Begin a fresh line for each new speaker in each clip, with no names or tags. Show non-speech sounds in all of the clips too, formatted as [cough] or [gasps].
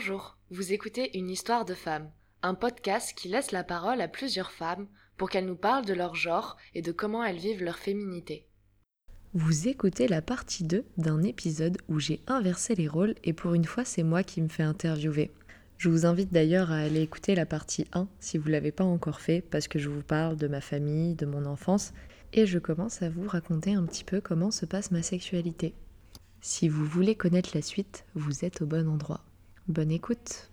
Bonjour, vous écoutez Une histoire de femme, un podcast qui laisse la parole à plusieurs femmes pour qu'elles nous parlent de leur genre et de comment elles vivent leur féminité.
Vous écoutez la partie 2 d'un épisode où j'ai inversé les rôles et pour une fois c'est moi qui me fais interviewer. Je vous invite d'ailleurs à aller écouter la partie 1 si vous ne l'avez pas encore fait parce que je vous parle de ma famille, de mon enfance et je commence à vous raconter un petit peu comment se passe ma sexualité. Si vous voulez connaître la suite, vous êtes au bon endroit. Bonne écoute.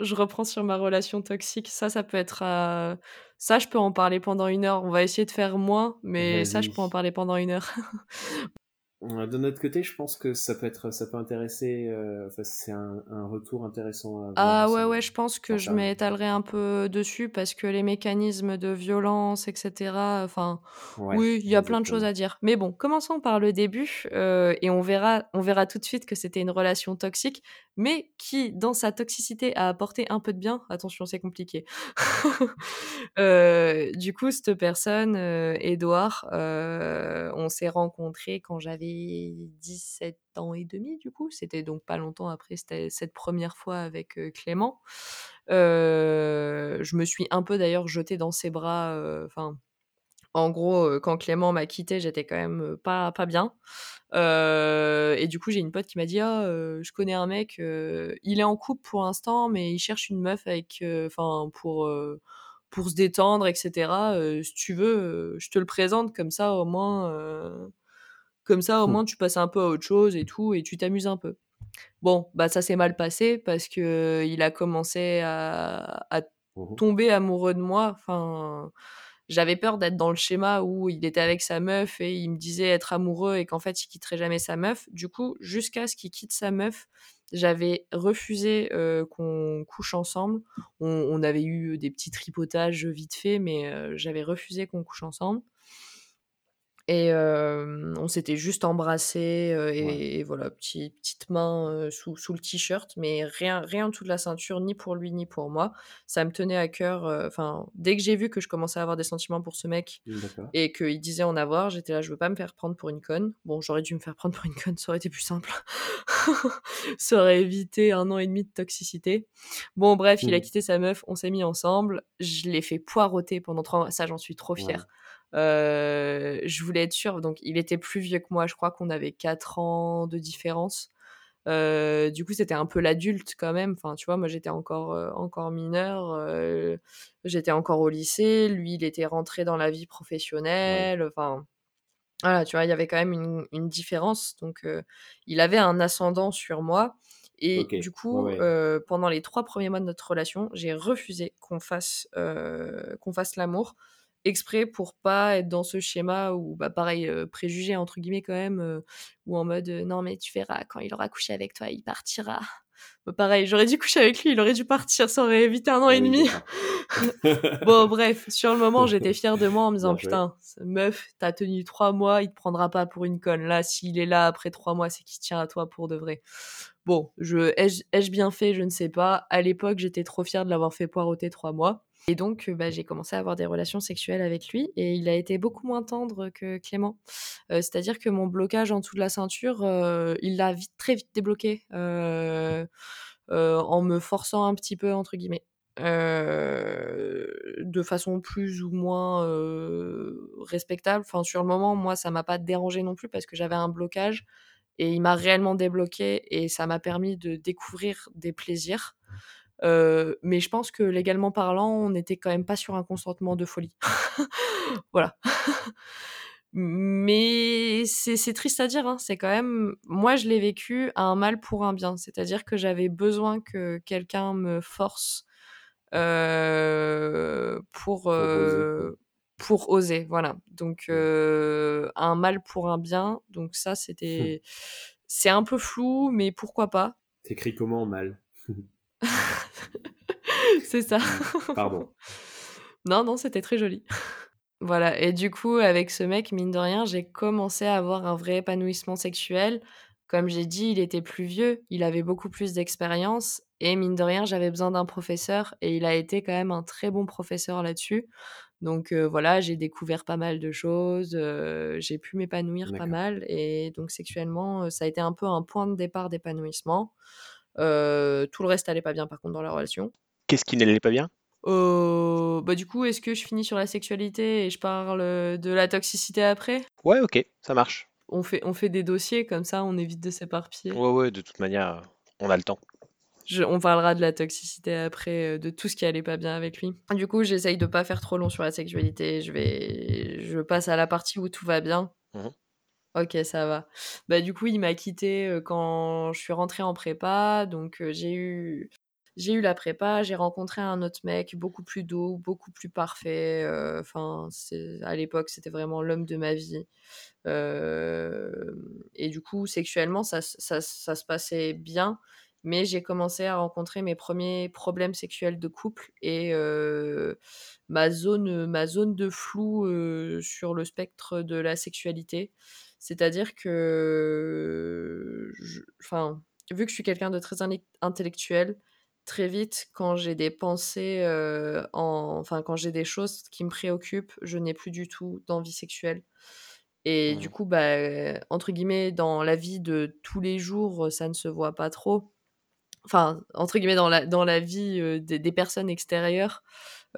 Je reprends sur ma relation toxique. Ça, ça peut être. euh, Ça, je peux en parler pendant une heure. On va essayer de faire moins, mais ça, je peux en parler pendant une heure. [laughs]
De notre côté, je pense que ça peut être, ça peut intéresser. euh, enfin, c'est un, un retour intéressant. À
Ah ouais, ouais, je pense que je m'étalerai un peu dessus parce que les mécanismes de violence, etc. Enfin,
Ouais,
oui, il y a plein de choses à dire. Mais bon, commençons par le début euh, et on verra, on verra tout de suite que c'était une relation toxique, mais qui, dans sa toxicité, a apporté un peu de bien. Attention, c'est compliqué. [laughs] Euh, du coup, cette personne, Edouard, on s'est rencontrés quand j'avais 17 ans et demi, du coup. C'était donc pas longtemps après cette, première fois avec euh, Clément. Euh, je me suis un peu d'ailleurs jetée dans ses bras. euh, Enfin, en gros, quand Clément m'a quitté, j'étais quand même pas, pas bien. Et du coup, j'ai une pote qui m'a dit Ah, je connais un mec, il est en couple pour l'instant, mais il cherche une meuf avec, enfin, pour, pour se détendre, etc. Si tu veux, je te le présente comme ça, au moins, comme ça, au
Hmm.
moins, tu passes un peu à autre chose et tout, et tu t'amuses un peu. Bon, bah ça s'est mal passé parce que il a commencé à, à
Mhm.
tomber amoureux de moi. Enfin, j'avais peur d'être dans le schéma où il était avec sa meuf et il me disait être amoureux et qu'en fait il quitterait jamais sa meuf. Du coup, jusqu'à ce qu'il quitte sa meuf, j'avais refusé euh, qu'on couche ensemble. On, on avait eu des petits tripotages vite fait, mais euh, j'avais refusé qu'on couche ensemble. Et euh, on s'était juste embrassé euh, et,
Ouais.
et voilà, petit, petite main euh, sous, sous le t-shirt, mais rien, rien en dessous de la ceinture, ni pour lui, ni pour moi. Ça me tenait à cœur. Enfin, dès que j'ai vu que je commençais à avoir des sentiments pour ce mec
D'accord.
et qu'il disait en avoir, j'étais là, je veux pas me faire prendre pour une conne. Bon, j'aurais dû me faire prendre pour une conne, ça aurait été plus simple. [laughs] ça aurait évité un an et demi de toxicité. Bon, bref, il a
Mhm.
quitté sa meuf, on s'est mis ensemble. Je l'ai fait poireauter pendant trois mois. Ça, j'en suis trop fière. Euh, je voulais être sûre. Donc, il était plus vieux que moi. Je crois qu'on avait 4 ans de différence. Euh, du coup, c'était un peu l'adulte quand même. Enfin, tu vois, moi, j'étais encore, euh, encore mineure. j'étais encore au lycée. Lui, il était rentré dans la vie professionnelle. Enfin, voilà, tu vois, il y avait quand même une, une différence. Donc, il avait un ascendant sur moi. Et du coup,
ouais.
euh, pendant les trois premiers mois de notre relation, j'ai refusé qu'on fasse, euh, qu'on fasse l'amour exprès pour pas être dans ce schéma où, bah, pareil, euh, préjugé entre guillemets quand même, euh, ou en mode euh, non mais tu verras, quand il aura couché avec toi, il partira. [laughs] Bah, pareil, j'aurais dû coucher avec lui, il aurait dû partir, ça aurait évité un an
Ah
et demi. [laughs] Bon, bref, sur le moment, [laughs] j'étais fière de moi en me disant
Bien.
Putain, ce meuf, t'as tenu trois mois, il te prendra pas pour une conne. Là, s'il est là après trois mois, c'est qu'il tient à toi pour de vrai. Bon, je, ai-je, ai-je bien fait? Je ne sais pas. À l'époque, j'étais trop fière de l'avoir fait poireauter trois mois. Et donc, euh, bah, j'ai commencé à avoir des relations sexuelles avec lui et il a été beaucoup moins tendre que Clément. Euh, c'est-à-dire que mon blocage en dessous de la ceinture, euh, il l'a très vite débloqué en me forçant un petit peu, entre guillemets. De façon plus ou moins respectable. Enfin, sur le moment, moi, ça m'a pas dérangé non plus parce que j'avais un blocage et il m'a réellement débloqué et ça m'a permis de découvrir des plaisirs. Euh, mais je pense que légalement parlant, on n'était quand même pas sur un consentement de folie. [laughs] voilà. [laughs] Mais c'est triste à dire, hein, c'est quand même. Moi, je l'ai vécu à un mal pour un bien. C'est-à-dire que j'avais besoin que quelqu'un me force euh, pour,
oser,
euh, pour oser. Voilà. Donc, un mal pour un bien. Donc, ça, c'était. C'est un peu flou, mais pourquoi pas
T'écris comment mal? [laughs] [laughs]
C'est ça.
Pardon. [laughs]
Non, non, c'était très joli. [laughs] Voilà, et du coup, avec ce mec, mine de rien, j'ai commencé à avoir un vrai épanouissement sexuel. Comme j'ai dit, il était plus vieux, il avait beaucoup plus d'expérience, et mine de rien, j'avais besoin d'un professeur, et il a été quand même un très bon professeur là-dessus. Donc euh, voilà, j'ai découvert pas mal de choses, euh, j'ai pu m'épanouir pas mal, et donc sexuellement, euh, ça a été un peu un point de départ d'épanouissement. Euh, tout le reste allait pas bien par contre dans la relation.
Qu'est-ce qui n'allait pas bien?
Euh, bah du coup, est-ce que je finis sur la sexualité et je parle euh, de la toxicité après?
Ouais, ok, ça marche.
on fait, on fait des dossiers comme ça, on évite de s'éparpiller.
Ouais, ouais, de toute manière, on a le temps.
Je- on parlera de la toxicité après, de tout ce qui allait pas bien avec lui. Du coup, j'essaye de pas faire trop long sur la sexualité. Je vais, je passe à la partie où tout va bien.
Mhm.
Ok, ça va. Bah du coup, il m'a quitté quand je suis rentrée en prépa, donc j'ai eu, j'ai eu la prépa, j'ai rencontré un autre mec beaucoup plus doux, beaucoup plus parfait. Enfin, à l'époque, c'était vraiment l'homme de ma vie. Et du coup, sexuellement, ça, ça, ça se passait bien, mais j'ai commencé à rencontrer mes premiers problèmes sexuels de couple et ma zone, ma zone de flou sur le spectre de la sexualité. C'est-à-dire que, je- enfin, vu que je suis quelqu'un de très in- intellectuel, très vite, quand j'ai des pensées, euh, en... enfin, quand j'ai des choses qui me préoccupent, je n'ai plus du tout d'envie sexuelle. Et du coup, bah, euh, entre guillemets, dans la vie de tous les jours, ça ne se voit pas trop. Enfin, entre guillemets, dans la, dans la vie euh, des, des personnes extérieures,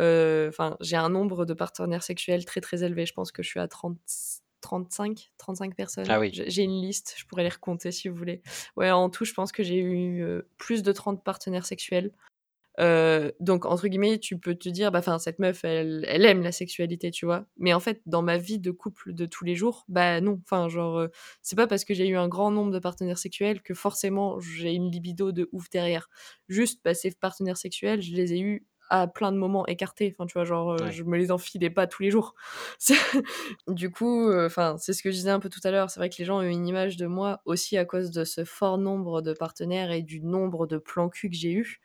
euh, enfin, j'ai un nombre de partenaires sexuels très très élevé. Je pense que je suis à 30, 35, 35 personnes.
Ah oui.
J'ai une liste, je pourrais les recompter si vous voulez. Ouais, en tout, je pense que j'ai eu euh, plus de 30 partenaires sexuels. Euh, donc, entre guillemets, tu peux te dire, bah, cette meuf, elle, elle aime la sexualité, tu vois. Mais en fait, dans ma vie de couple de tous les jours, bah non. Enfin, genre, euh, c'est pas parce que j'ai eu un grand nombre de partenaires sexuels que forcément j'ai une libido de ouf derrière. Juste, bah, ces partenaires sexuels, je les ai eus à plein de moments écartés. Enfin, tu vois, genre, euh,
Ouais.
je me les enfilais pas tous les jours. [laughs] Du coup, euh, enfin, c'est ce que je disais un peu tout à l'heure. C'est vrai que les gens ont une image de moi aussi à cause de ce fort nombre de partenaires et du nombre de plans cul que j'ai eu.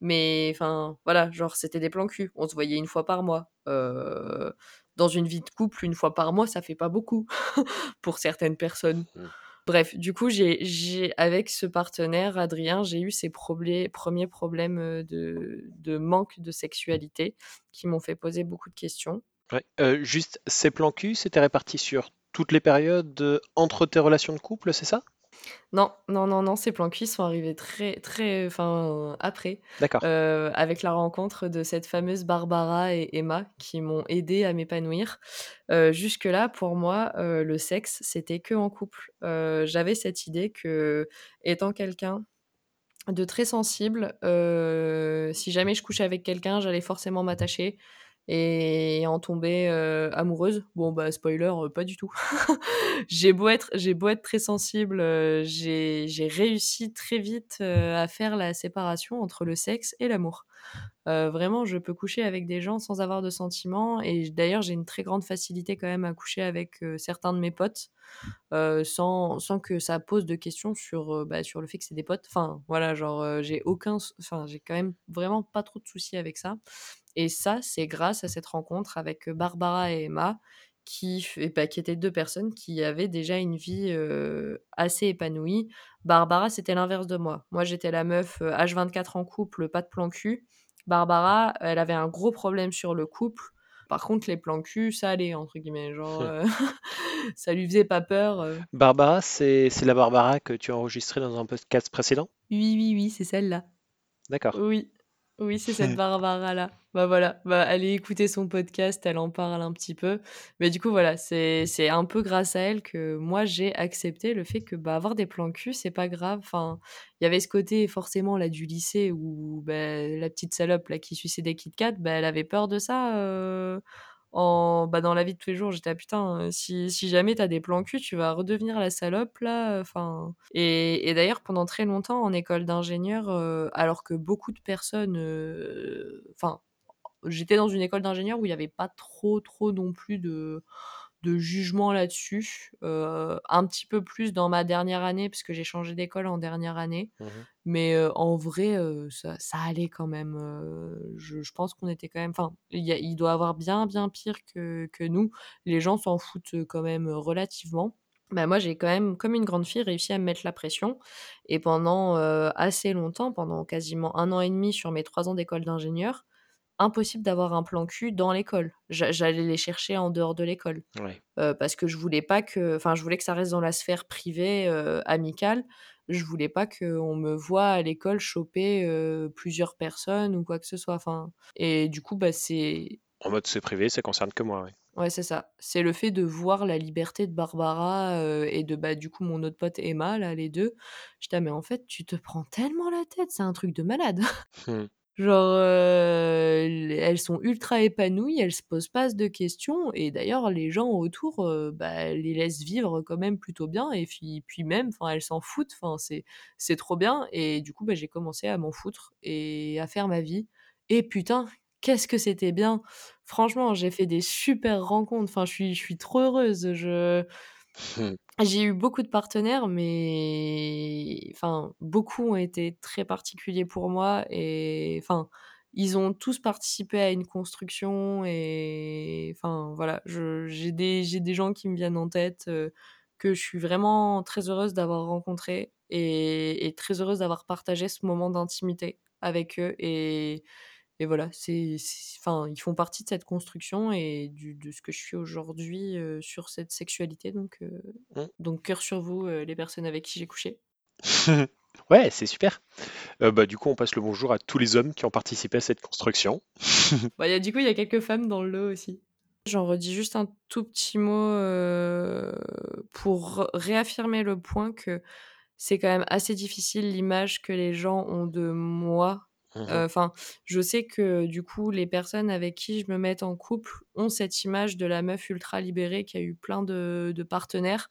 Mais enfin, voilà, genre c'était des plans cul. On se voyait une fois par mois. Euh, dans une vie de couple, une fois par mois, ça fait pas beaucoup [laughs] pour certaines personnes.
Mm.
Bref, du coup, j'ai, avec ce partenaire, Adrien, j'ai eu ces premiers problèmes euh, de, de manque de sexualité qui m'ont fait poser beaucoup de questions.
Ouais. Euh, juste, ces plans cul, c'était réparti sur toutes les périodes euh, entre tes relations de couple, c'est ça?
Non, non, non, non, ces plans cul sont arrivés très, très, enfin, après.
D'accord.
euh, avec la rencontre de cette fameuse Barbara et Emma qui m'ont aidé à m'épanouir. Euh, Jusque-là, pour moi, euh, le sexe, c'était que en couple. J'avais cette idée que, étant quelqu'un de très sensible, si jamais je couchais avec quelqu'un, j'allais forcément m'attacher et en tomber euh, amoureuse. Bon, bah, spoiler, euh, pas du tout. [laughs] j'ai beau être, beau être très sensible, euh, j'ai réussi très vite à faire la séparation entre le sexe et l'amour. Vraiment, je peux coucher avec des gens sans avoir de sentiments. Et d'ailleurs, j'ai une très grande facilité quand même à coucher avec certains de mes potes sans, sans que ça pose de questions sur, bah, sur le fait que c'est des potes. Enfin, voilà, genre, j'ai aucun. Enfin, j'ai quand même vraiment pas trop de soucis avec ça. Et ça, c'est grâce à cette rencontre avec Barbara et Emma, qui, f- et bah, qui étaient deux personnes qui avaient déjà une vie euh, assez épanouie. Barbara, c'était l'inverse de moi. Moi, j'étais la meuf euh, H24 en couple, pas de plan cul. Barbara, elle avait un gros problème sur le couple. Par contre, les plans cul, ça allait, entre guillemets. Genre, [laughs] euh, [laughs] ça lui faisait pas peur. euh.
Barbara, c'est c'est la Barbara que tu as enregistrée dans un podcast précédent?
Oui, oui, oui, c'est celle-là.
D'accord.
Oui, oui, c'est cette [laughs] Barbara-là. Bah voilà, bah allez écouter son podcast, elle en parle un petit peu. Mais du coup, voilà, c'est un peu grâce à elle que moi j'ai accepté le fait que bah, avoir des plans cul, c'est pas grave. Enfin, il y avait ce côté forcément là du lycée où bah, la petite salope là qui des Kit Kat, bah, elle avait peur de ça. euh, En, bah, dans la vie de tous les jours, j'étais ah, putain, euh, si, si jamais t'as des plans cul, tu vas redevenir la salope là. Enfin, et, et d'ailleurs, pendant très longtemps en école d'ingénieur, euh, alors que beaucoup de personnes, enfin, j'étais dans une école d'ingénieur où il n'y avait pas trop, trop non plus de, de jugement là-dessus. Euh, un petit peu plus dans ma dernière année, parce que j'ai changé d'école en dernière année.
Mhm.
Mais euh, en vrai, euh, ça, ça allait quand même. je, je pense qu'on était quand même. Enfin, il doit avoir bien, bien pire que, que nous. Les gens s'en foutent quand même relativement. Bah, moi, j'ai quand même, comme une grande fille, réussi à me mettre la pression. Et pendant assez longtemps, pendant quasiment un an et demi sur mes trois ans d'école d'ingénieur, impossible d'avoir un plan cul dans l'école. J'allais les chercher en dehors de l'école.
Ouais.
parce que je voulais pas que enfin, je voulais que ça reste dans la sphère privée, amicale. Je voulais pas qu'on me voie à l'école choper, plusieurs personnes ou quoi que ce soit, enfin et du coup, bah, c'est
En mode c'est privé, ça concerne que moi, ouais.
Ouais, c'est ça. C'est le fait de voir la liberté de Barbara, et de, bah, du coup, mon autre pote Emma, là, les 2. J'étais «Ah mais en fait, tu te prends tellement la tête, c'est un truc de malade».
Mmh.
Genre, elles sont ultra épanouies, elles se posent pas de questions et d'ailleurs les gens autour, bah, les laissent vivre quand même plutôt bien et puis même, elles s'en foutent, c'est trop bien et du coup, bah, j'ai commencé à m'en foutre et à faire ma vie et putain, qu'est-ce que c'était bien! Franchement, j'ai fait des super rencontres, enfin, je suis je suis trop heureuse, je. J'ai eu beaucoup de partenaires, mais enfin, beaucoup ont été très particuliers pour moi et enfin, ils ont tous participé à une construction et enfin, voilà, j'ai des des gens qui me viennent en tête, heu, que je suis vraiment très heureuse d'avoir rencontrés et et très heureuse d'avoir partagé ce moment d'intimité avec eux et et voilà, c'est enfin, ils font partie de cette construction et du de ce que je suis aujourd'hui, sur cette sexualité donc
Mmh.
donc cœur sur vous, les personnes avec qui j'ai couché. [laughs]
Ouais, c'est super. Bah, du coup, on passe le bonjour à tous les hommes qui ont participé à cette construction. [laughs]
Bah, il y a du coup, il y a quelques femmes dans le lot aussi. J'en redis juste un tout petit mot, pour réaffirmer le point que c'est quand même assez difficile l'image que les gens ont de moi.
Mmh
enfin, je sais que du coup, les personnes avec qui je me mette en couple ont cette image de la meuf ultra libérée qui a eu plein de partenaires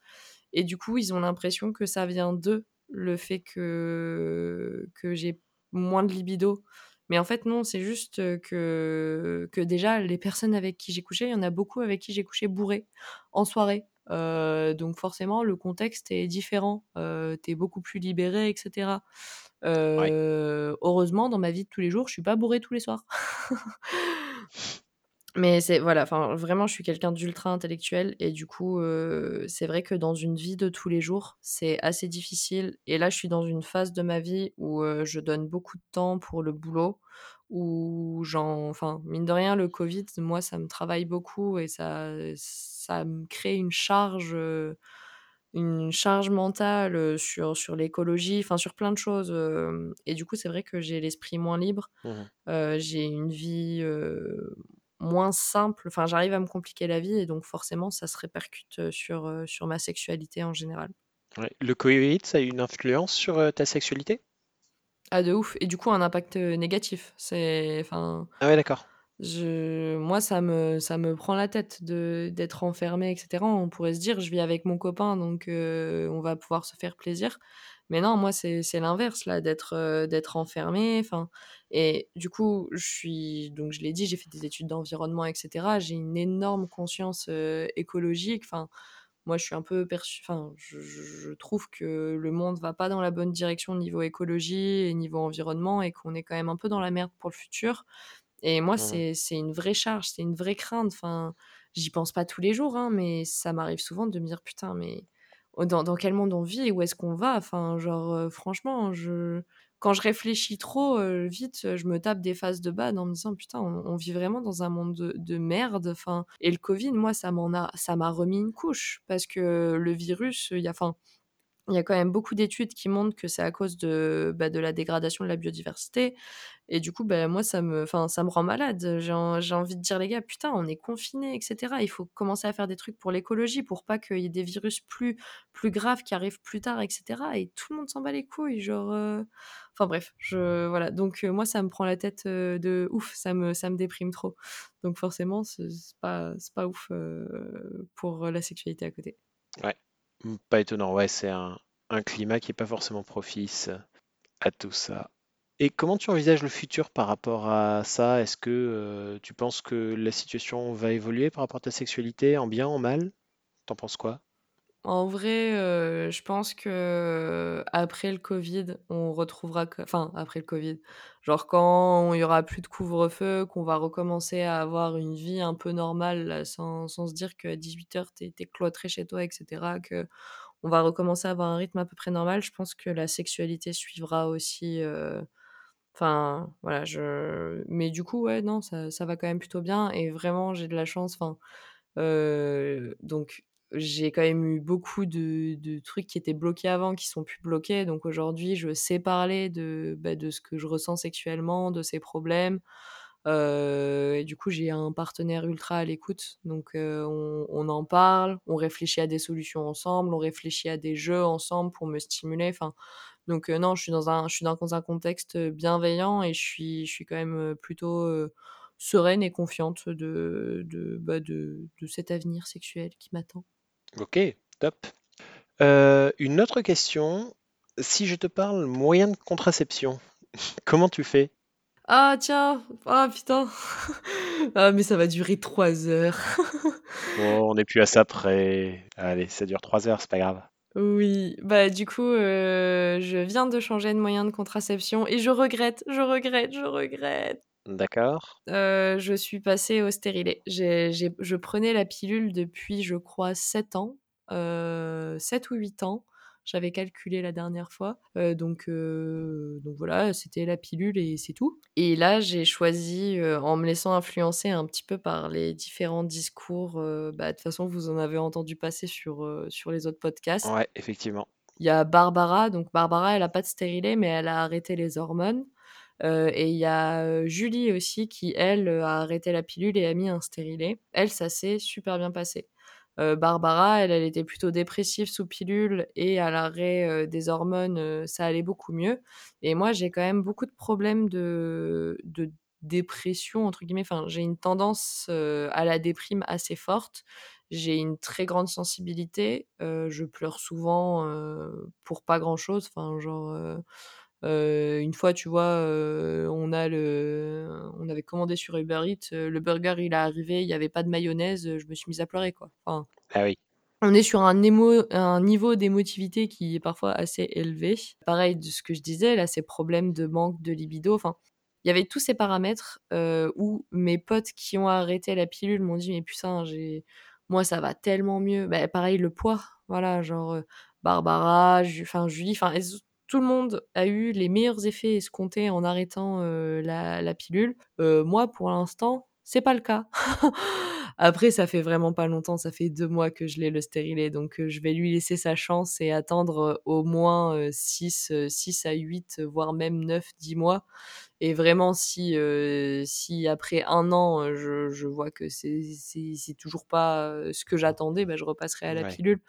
et du coup, ils ont l'impression que ça vient d'eux, le fait que que j'ai moins de libido. Mais en fait, non, c'est juste, que que déjà les personnes avec qui j'ai couché, il y en a beaucoup avec qui j'ai couché bourrée, en soirée. Donc forcément, le contexte est différent. Heu, tu es beaucoup plus libérée et Heu, heureusement, dans ma vie de tous les jours, je suis pas bourrée tous les soirs. [laughs] Mais c'est voilà, enfin, vraiment, je suis quelqu'un d'ultra intellectuel et du coup, heu, c'est vrai que dans une vie de tous les jours, c'est assez difficile et là, je suis dans une phase de ma vie où, heu, je donne beaucoup de temps pour le boulot, où j'en enfin, mine de rien, le covid, moi, ça me travaille beaucoup et ça ça me crée une charge, une charge mentale, sur sur l'écologie, enfin, sur plein de choses, et du coup, c'est vrai que j'ai l'esprit moins libre.
Mmh
j'ai une vie, moins simple, enfin, j'arrive à me compliquer la vie et donc forcément, ça se répercute, sur, sur ma sexualité en général.
Ouais. Le Covid, ça a eu une influence sur, ta sexualité?
Ah de ouf et du coup un impact, négatif. C'est enfin,
Ah ouais, d'accord.
Moi ça me ça me prend la tête d'être enfermée et cetera. On pourrait se dire: «Je vis avec mon copain donc heu, on va pouvoir se faire plaisir». Mais non, moi c'est l'inverse là, d'être, enfermée, enfin et du coup, je suis donc je l'ai dit, j'ai fait des études d'environnement et cetera. J'ai une énorme conscience, heu, écologique, enfin moi, je suis un peu perçue enfin, je je trouve que le monde va pas dans la bonne direction niveau écologie et niveau environnement et qu'on est quand même un peu dans la merde pour le futur et moi,
mh.
c'est c'est une vraie charge, c'est une vraie crainte. Enfin, j'y pense pas tous les jours, hein, mais ça m'arrive souvent de me dire: «Putain, mais dans dans quel monde on vit? Et où est-ce qu'on va?» enfin, genre, franchement, je quand je réfléchis trop, vite, je me tape des phases de bad en me disant: «Putain, on on vit vraiment dans un monde de de merde», enfin et le covid, moi, ça m'en a ça m'a remis une couche parce que le virus, il y a enfin, il y a quand même beaucoup d'études qui montrent que c'est à cause de, bah, de la dégradation de la biodiversité et du coup, bah, moi, ça me ça me rend malade. J'ai en envie de dire: «Les gars, putain, on est confinés et cetera. Il faut commencer à faire des trucs pour l'écologie, pour pas qu'il y ait des virus plus plus graves qui arrivent plus tard et cetera» et tout le monde s'en bat les couilles, genre, heu, enfin bref, je voilà, donc heu, moi, ça me prend la tête, heu, de ouf, ça me ça me déprime trop. Donc forcément, c'est pas pas ouf, pour la sexualité à côté.
Ouais. Pas étonnant, ouais, c'est un un climat qui est pas forcément propice, à tout ça. Et comment tu envisages le futur par rapport à ça? Est-ce que, heu, tu penses que la situation va évoluer par rapport à ta sexualité, en bien, en mal? Tu en penses quoi?
En vrai, heu, je pense qu'après le covid, on retrouvera que enfin, après le covid, genre quand il y aura plus de couvre-feu, qu'on va recommencer à avoir une vie un peu normale, sans sans se dire qu'à 18:00 tu es tu es cloîtré chez toi et cetera, qu'on va recommencer à avoir un rythme à peu près normal. Je pense que la sexualité suivra aussi, heu, Enfin, voilà, je mais du coup, ouais, non, ça ça va quand même plutôt bien et vraiment j'ai de la chance, enfin, heu, donc j'ai quand même eu beaucoup de trucs qui étaient bloqués avant, qui sont plus bloqués. Donc aujourd'hui, je sais parler de, bah, ce que je ressens sexuellement, de ces problèmes. Heu et du coup, j'ai un partenaire ultra à l'écoute. Donc heu, on en parle, on réfléchit à des solutions ensemble, on réfléchit à des jeux ensemble pour me stimuler. Enfin, donc heu, non, je suis dans un contexte, bienveillant et je suis quand même, plutôt, sereine et confiante bah, de cet avenir sexuel qui m'attend.
Ok, top. Euh, une autre question. Si je te parle moyen de contraception, [laughs] comment tu fais?
Ah tiens! Ah putain! [laughs] Ah mais ça va durer 3 heures. [laughs]
Bon, on n'est plus à ça près. Allez, ça dure 3 heures, c'est pas grave.
Oui, bah du coup, heu, je viens de changer de moyen de contraception et je regrette, je regrette, je regrette.
D'accord.
Je suis passée au stérilet. J'ai j'ai je prenais la pilule depuis, je crois, 7 ans, heu, 7 ou 8 ans. J'avais calculé la dernière fois. Donc voilà, c'était la pilule et c'est tout. Et là, j'ai choisi, en me laissant influencer un petit peu par les différents discours, bah, de toute façon, vous en avez entendu passer sur, sur les autres podcasts.
Ouais, effectivement.
Il y a Barbara, donc Barbara, elle a pas de stérilet, mais elle a arrêté les hormones. Heu et il y a, heu, Julie aussi qui, elle, heu, a arrêté la pilule et a mis un stérilet. Elle, ça s'est super bien passé. Barbara, elle, elle était plutôt dépressive sous pilule et à l'arrêt, des hormones, ça allait beaucoup mieux. Et moi, j'ai quand même beaucoup de problèmes de de «dépression» entre guillemets, enfin, j'ai une tendance, à la déprime assez forte. J'ai une très grande sensibilité, je pleure souvent, pour pas grand chose, enfin genre, une fois, tu vois, on a le on avait commandé sur Uber Eats, le burger, il est arrivé, il y avait pas de mayonnaise, je me suis mise à pleurer, quoi. Enfin,
Ah oui.
on est sur un émo un niveau d'émotivité qui est parfois assez élevé. Pareil de ce que je disais, là, ces problèmes de manque de libido, enfin, il y avait tous ces paramètres, où mes potes qui ont arrêté la pilule m'ont dit: «Mais putain, j'ai moi, ça va tellement mieux». Bah, pareil, le poids, voilà, genre, Barbara, Ju enfin Julie, enfin, elles tout le monde a eu les meilleurs effets escomptés en arrêtant, la pilule. Moi, pour l'instant, c'est pas le cas. [laughs] Après, ça fait vraiment pas longtemps, ça fait 2 mois que je l'ai le stérilet, donc je vais lui laisser sa chance et attendre, au moins, heu, 6, heu, 6 à 8, voire même 9-10 mois et vraiment si, heu, si après 1 an, heu, je je vois que c'est c'est c'est toujours pas, heu, ce que j'attendais, bah, je repasserai à la
Ouais.
pilule.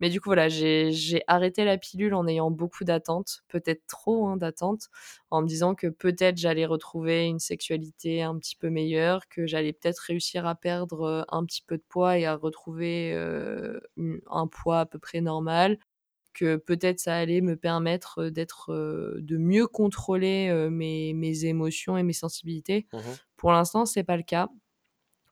Mais du coup, voilà, j'ai j'ai arrêté la pilule en ayant beaucoup d'attentes, peut-être trop, hein, d'attentes, en me disant que peut-être j'allais retrouver une sexualité un petit peu meilleure, que j'allais peut-être réussir à perdre, heu, un petit peu de poids et à retrouver, une un poids à peu près normal, que peut-être ça allait me permettre, d'être, de mieux contrôler, mes mes émotions et mes sensibilités.
Mmh
Pour l'instant, c'est pas le cas,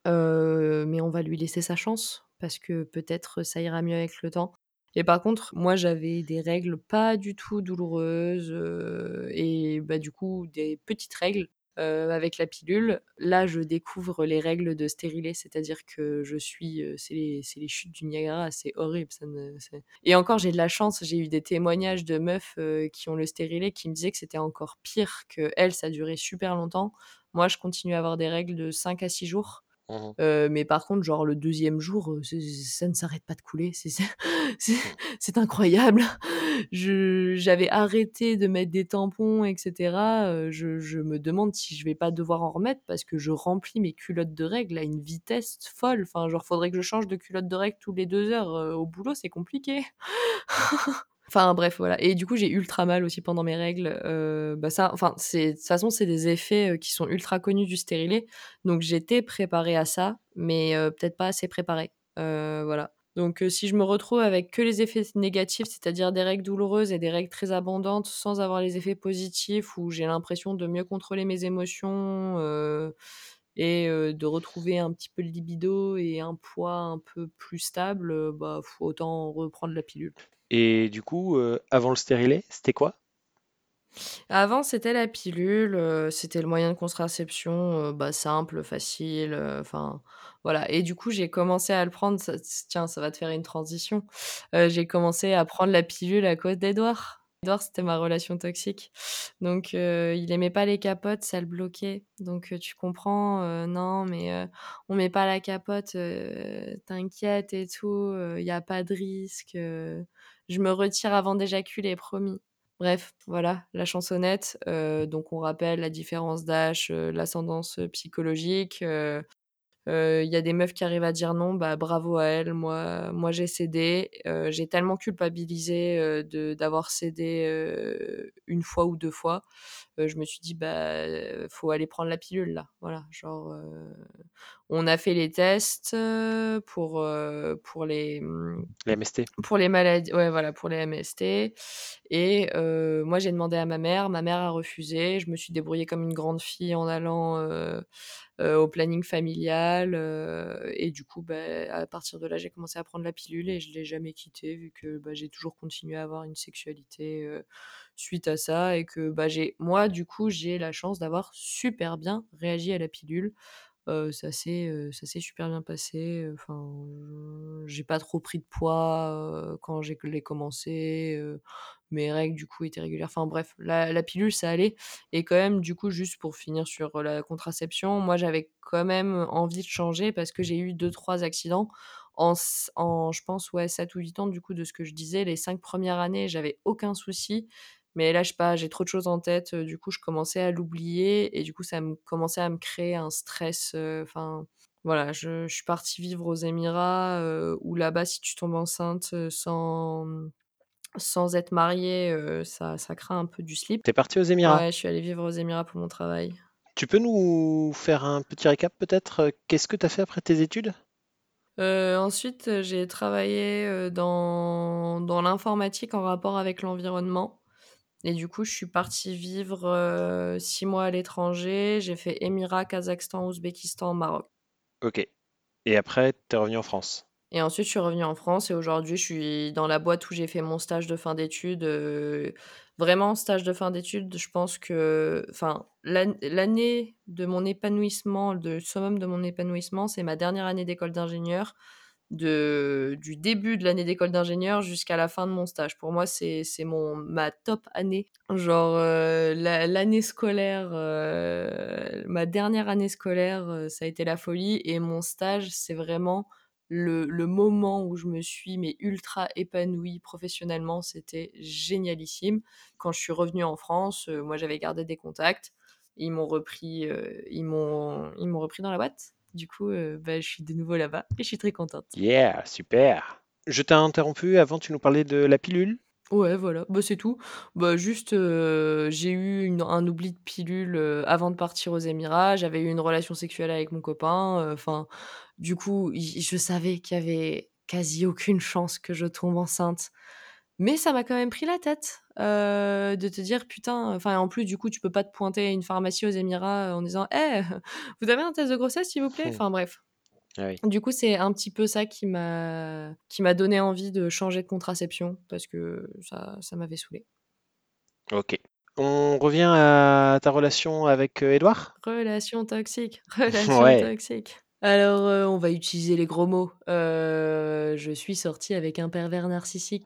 mais on va lui laisser sa chance parce que peut-être ça ira mieux avec le temps. Et par contre, moi, j'avais des règles pas du tout douloureuses, et bah, du coup, des petites règles, heu, avec la pilule. Là, je découvre les règles de stérilet, c'est-à-dire que je suis, heu, c'est les les chutes du Niagara, c'est horrible, ça ne et encore, j'ai de la chance, j'ai eu des témoignages de meufs, heu, qui ont le stérilet qui me disaient que c'était encore pire, qu'elles, ça durait super longtemps. Moi, je continue à avoir des règles de 5 à 6 jours.
Mmh
Heu, mais par contre, genre le deuxième jour, ça ne s'arrête pas de couler, c'est [laughs] c'est incroyable. Je j'avais arrêté de mettre des tampons et cetera, heu, je je me demande si je vais pas devoir en remettre parce que je remplis mes culottes de règles à une vitesse folle. Enfin, genre, faudrait que je change de culotte de règles tous les 2 heures, heu, au boulot, c'est compliqué. [laughs] Enfin bref, voilà et du coup, j'ai ultra mal aussi pendant mes règles, heu, bah, ça enfin, de toute façon, c'est des effets, heu, qui sont ultra connus du stérilet, donc j'étais préparée à ça, mais heu, peut-être pas assez préparée, voilà. Donc si je me retrouve avec que les effets négatifs, c'est-à-dire des règles douloureuses et des règles très abondantes sans avoir les effets positifs où j'ai l'impression de mieux contrôler mes émotions, et de retrouver un petit peu le libido et un poids un peu plus stable, bah, faut autant reprendre la pilule.
Et du coup, heu, avant le stérilet, c'était quoi?
Avant, c'était la pilule, heu, c'était le moyen de contraception, heu, bah, simple, facile, enfin, voilà et du coup, j'ai commencé à le prendre, ça tiens, ça va te faire une transition. J'ai commencé à prendre la pilule à cause d'Edouard. Edouard, c'était ma relation toxique. Donc, euh, il aimait pas les capotes, ça le bloquait. Donc, euh, tu comprends, euh, non, mais on met pas la capote, t'inquiète et tout, il n'y a pas de risque. Je me retire avant d'éjaculer, promis. Bref, voilà, la chansonnette. donc, on rappelle la différence d'âge, l'ascendance psychologique. Il y a des meufs qui arrivent à dire non, bah bravo à elles. Moi, moi j'ai cédé. j'ai tellement culpabilisé de d'avoir cédé une fois ou deux fois. Je me suis dit bah faut aller prendre la pilule là. Voilà, genre on a fait les tests pour pour les
mmh, les MST.
Pour les maladies, ouais voilà pour les MST. Et moi j'ai demandé à ma mère, ma mère a refusé. Je me suis débrouillée comme une grande fille en allant euh, au planning familial. Euh, et du coup, bah, à partir de là, j'ai commencé à prendre la pilule et je ne l'ai jamais quittée vu que bah, j'ai toujours continué à avoir une sexualité euh, suite à ça et que bah, j'ai, moi, du coup, j'ai la chance d'avoir super bien réagi à la pilule. ça s'est ça s'est super bien passé enfin j'ai pas trop pris de poids quand j'ai commencé mes règles du coup étaient régulières. Enfin bref, la, pilule ça allait. Et quand même, du coup, juste pour finir sur la contraception, moi j'avais quand même envie de changer parce que j'ai eu deux trois accidents en, en, je pense ouais 7 ou 8 ans du coup de ce que je disais. Les cinq premières années, j'avais aucun souci. Mais là, je sais pas, j'ai trop de choses en tête. du coup, je commençais à l'oublier et du coup, ça me commençait à me créer un stress. Enfin, voilà, je, je, suis partie vivre aux Émirats où là-bas, si tu tombes enceinte sans sans être mariée, ça, ça craint un peu du slip.
T'es partie aux Émirats?
Ouais, je suis allée vivre aux Émirats pour mon travail.
Tu peux nous faire un petit récap peut-être Qu'est-ce que tu as fait après tes études?
Ensuite, j'ai travaillé dans, dans l'informatique en rapport avec l'environnement. Et du coup, je suis partie vivre six mois à l'étranger. J'ai fait Émirats, Kazakhstan, Ouzbékistan, Maroc.
Ok. Et après, tu es revenu en France?
Et ensuite, je suis revenue en France et aujourd'hui, je suis dans la boîte où j'ai fait mon stage de fin d'études. vraiment, stage de fin d'études, je pense que enfin, l'année de mon épanouissement, le summum de mon épanouissement, c'est ma dernière année d'école d'ingénieur. De, du début de l'année d'école d'ingénieur jusqu'à la fin de mon stage. Pour moi, c'est mon ma top année. Genre, l'année scolaire, ma dernière année scolaire, ça a été la folie. Et mon stage, c'est vraiment le, moment où je me suis mais ultra épanouie professionnellement, c'était génialissime. Quand je suis revenue en France, euh, moi j'avais gardé des contacts, ils m'ont repris, euh, ils m'ont, ils m'ont repris dans la boîte. Du coup, euh, bah, je suis de nouveau là-bas et je suis très contente.
Yeah, super. Je t'ai interrompu avant, tu nous parlais de la pilule?
Ouais, voilà, bah, c'est tout. Bah, juste, j'ai eu un oubli de pilule avant de partir aux Émirats. J'avais eu une relation sexuelle avec mon copain. Enfin, du coup, je savais qu'il y avait quasi aucune chance que je tombe enceinte. Mais ça m'a quand même pris la tête de te dire putain. Enfin, en plus, du coup, tu peux pas te pointer à une pharmacie aux Émirats en disant Eh, [laughs] vous avez un test de grossesse, s'il vous plaît? Mmh. Enfin, bref. Ah du coup, c'est un petit peu ça qui m'a qui m'a donné envie de changer de contraception parce que ça, ça m'avait saoulé.
Ok. On revient à ta relation avec Edouard
Relation toxique. [laughs] Relation toxique. Alors, euh, on va utiliser les gros mots. Euh, je suis sortie avec un pervers narcissique.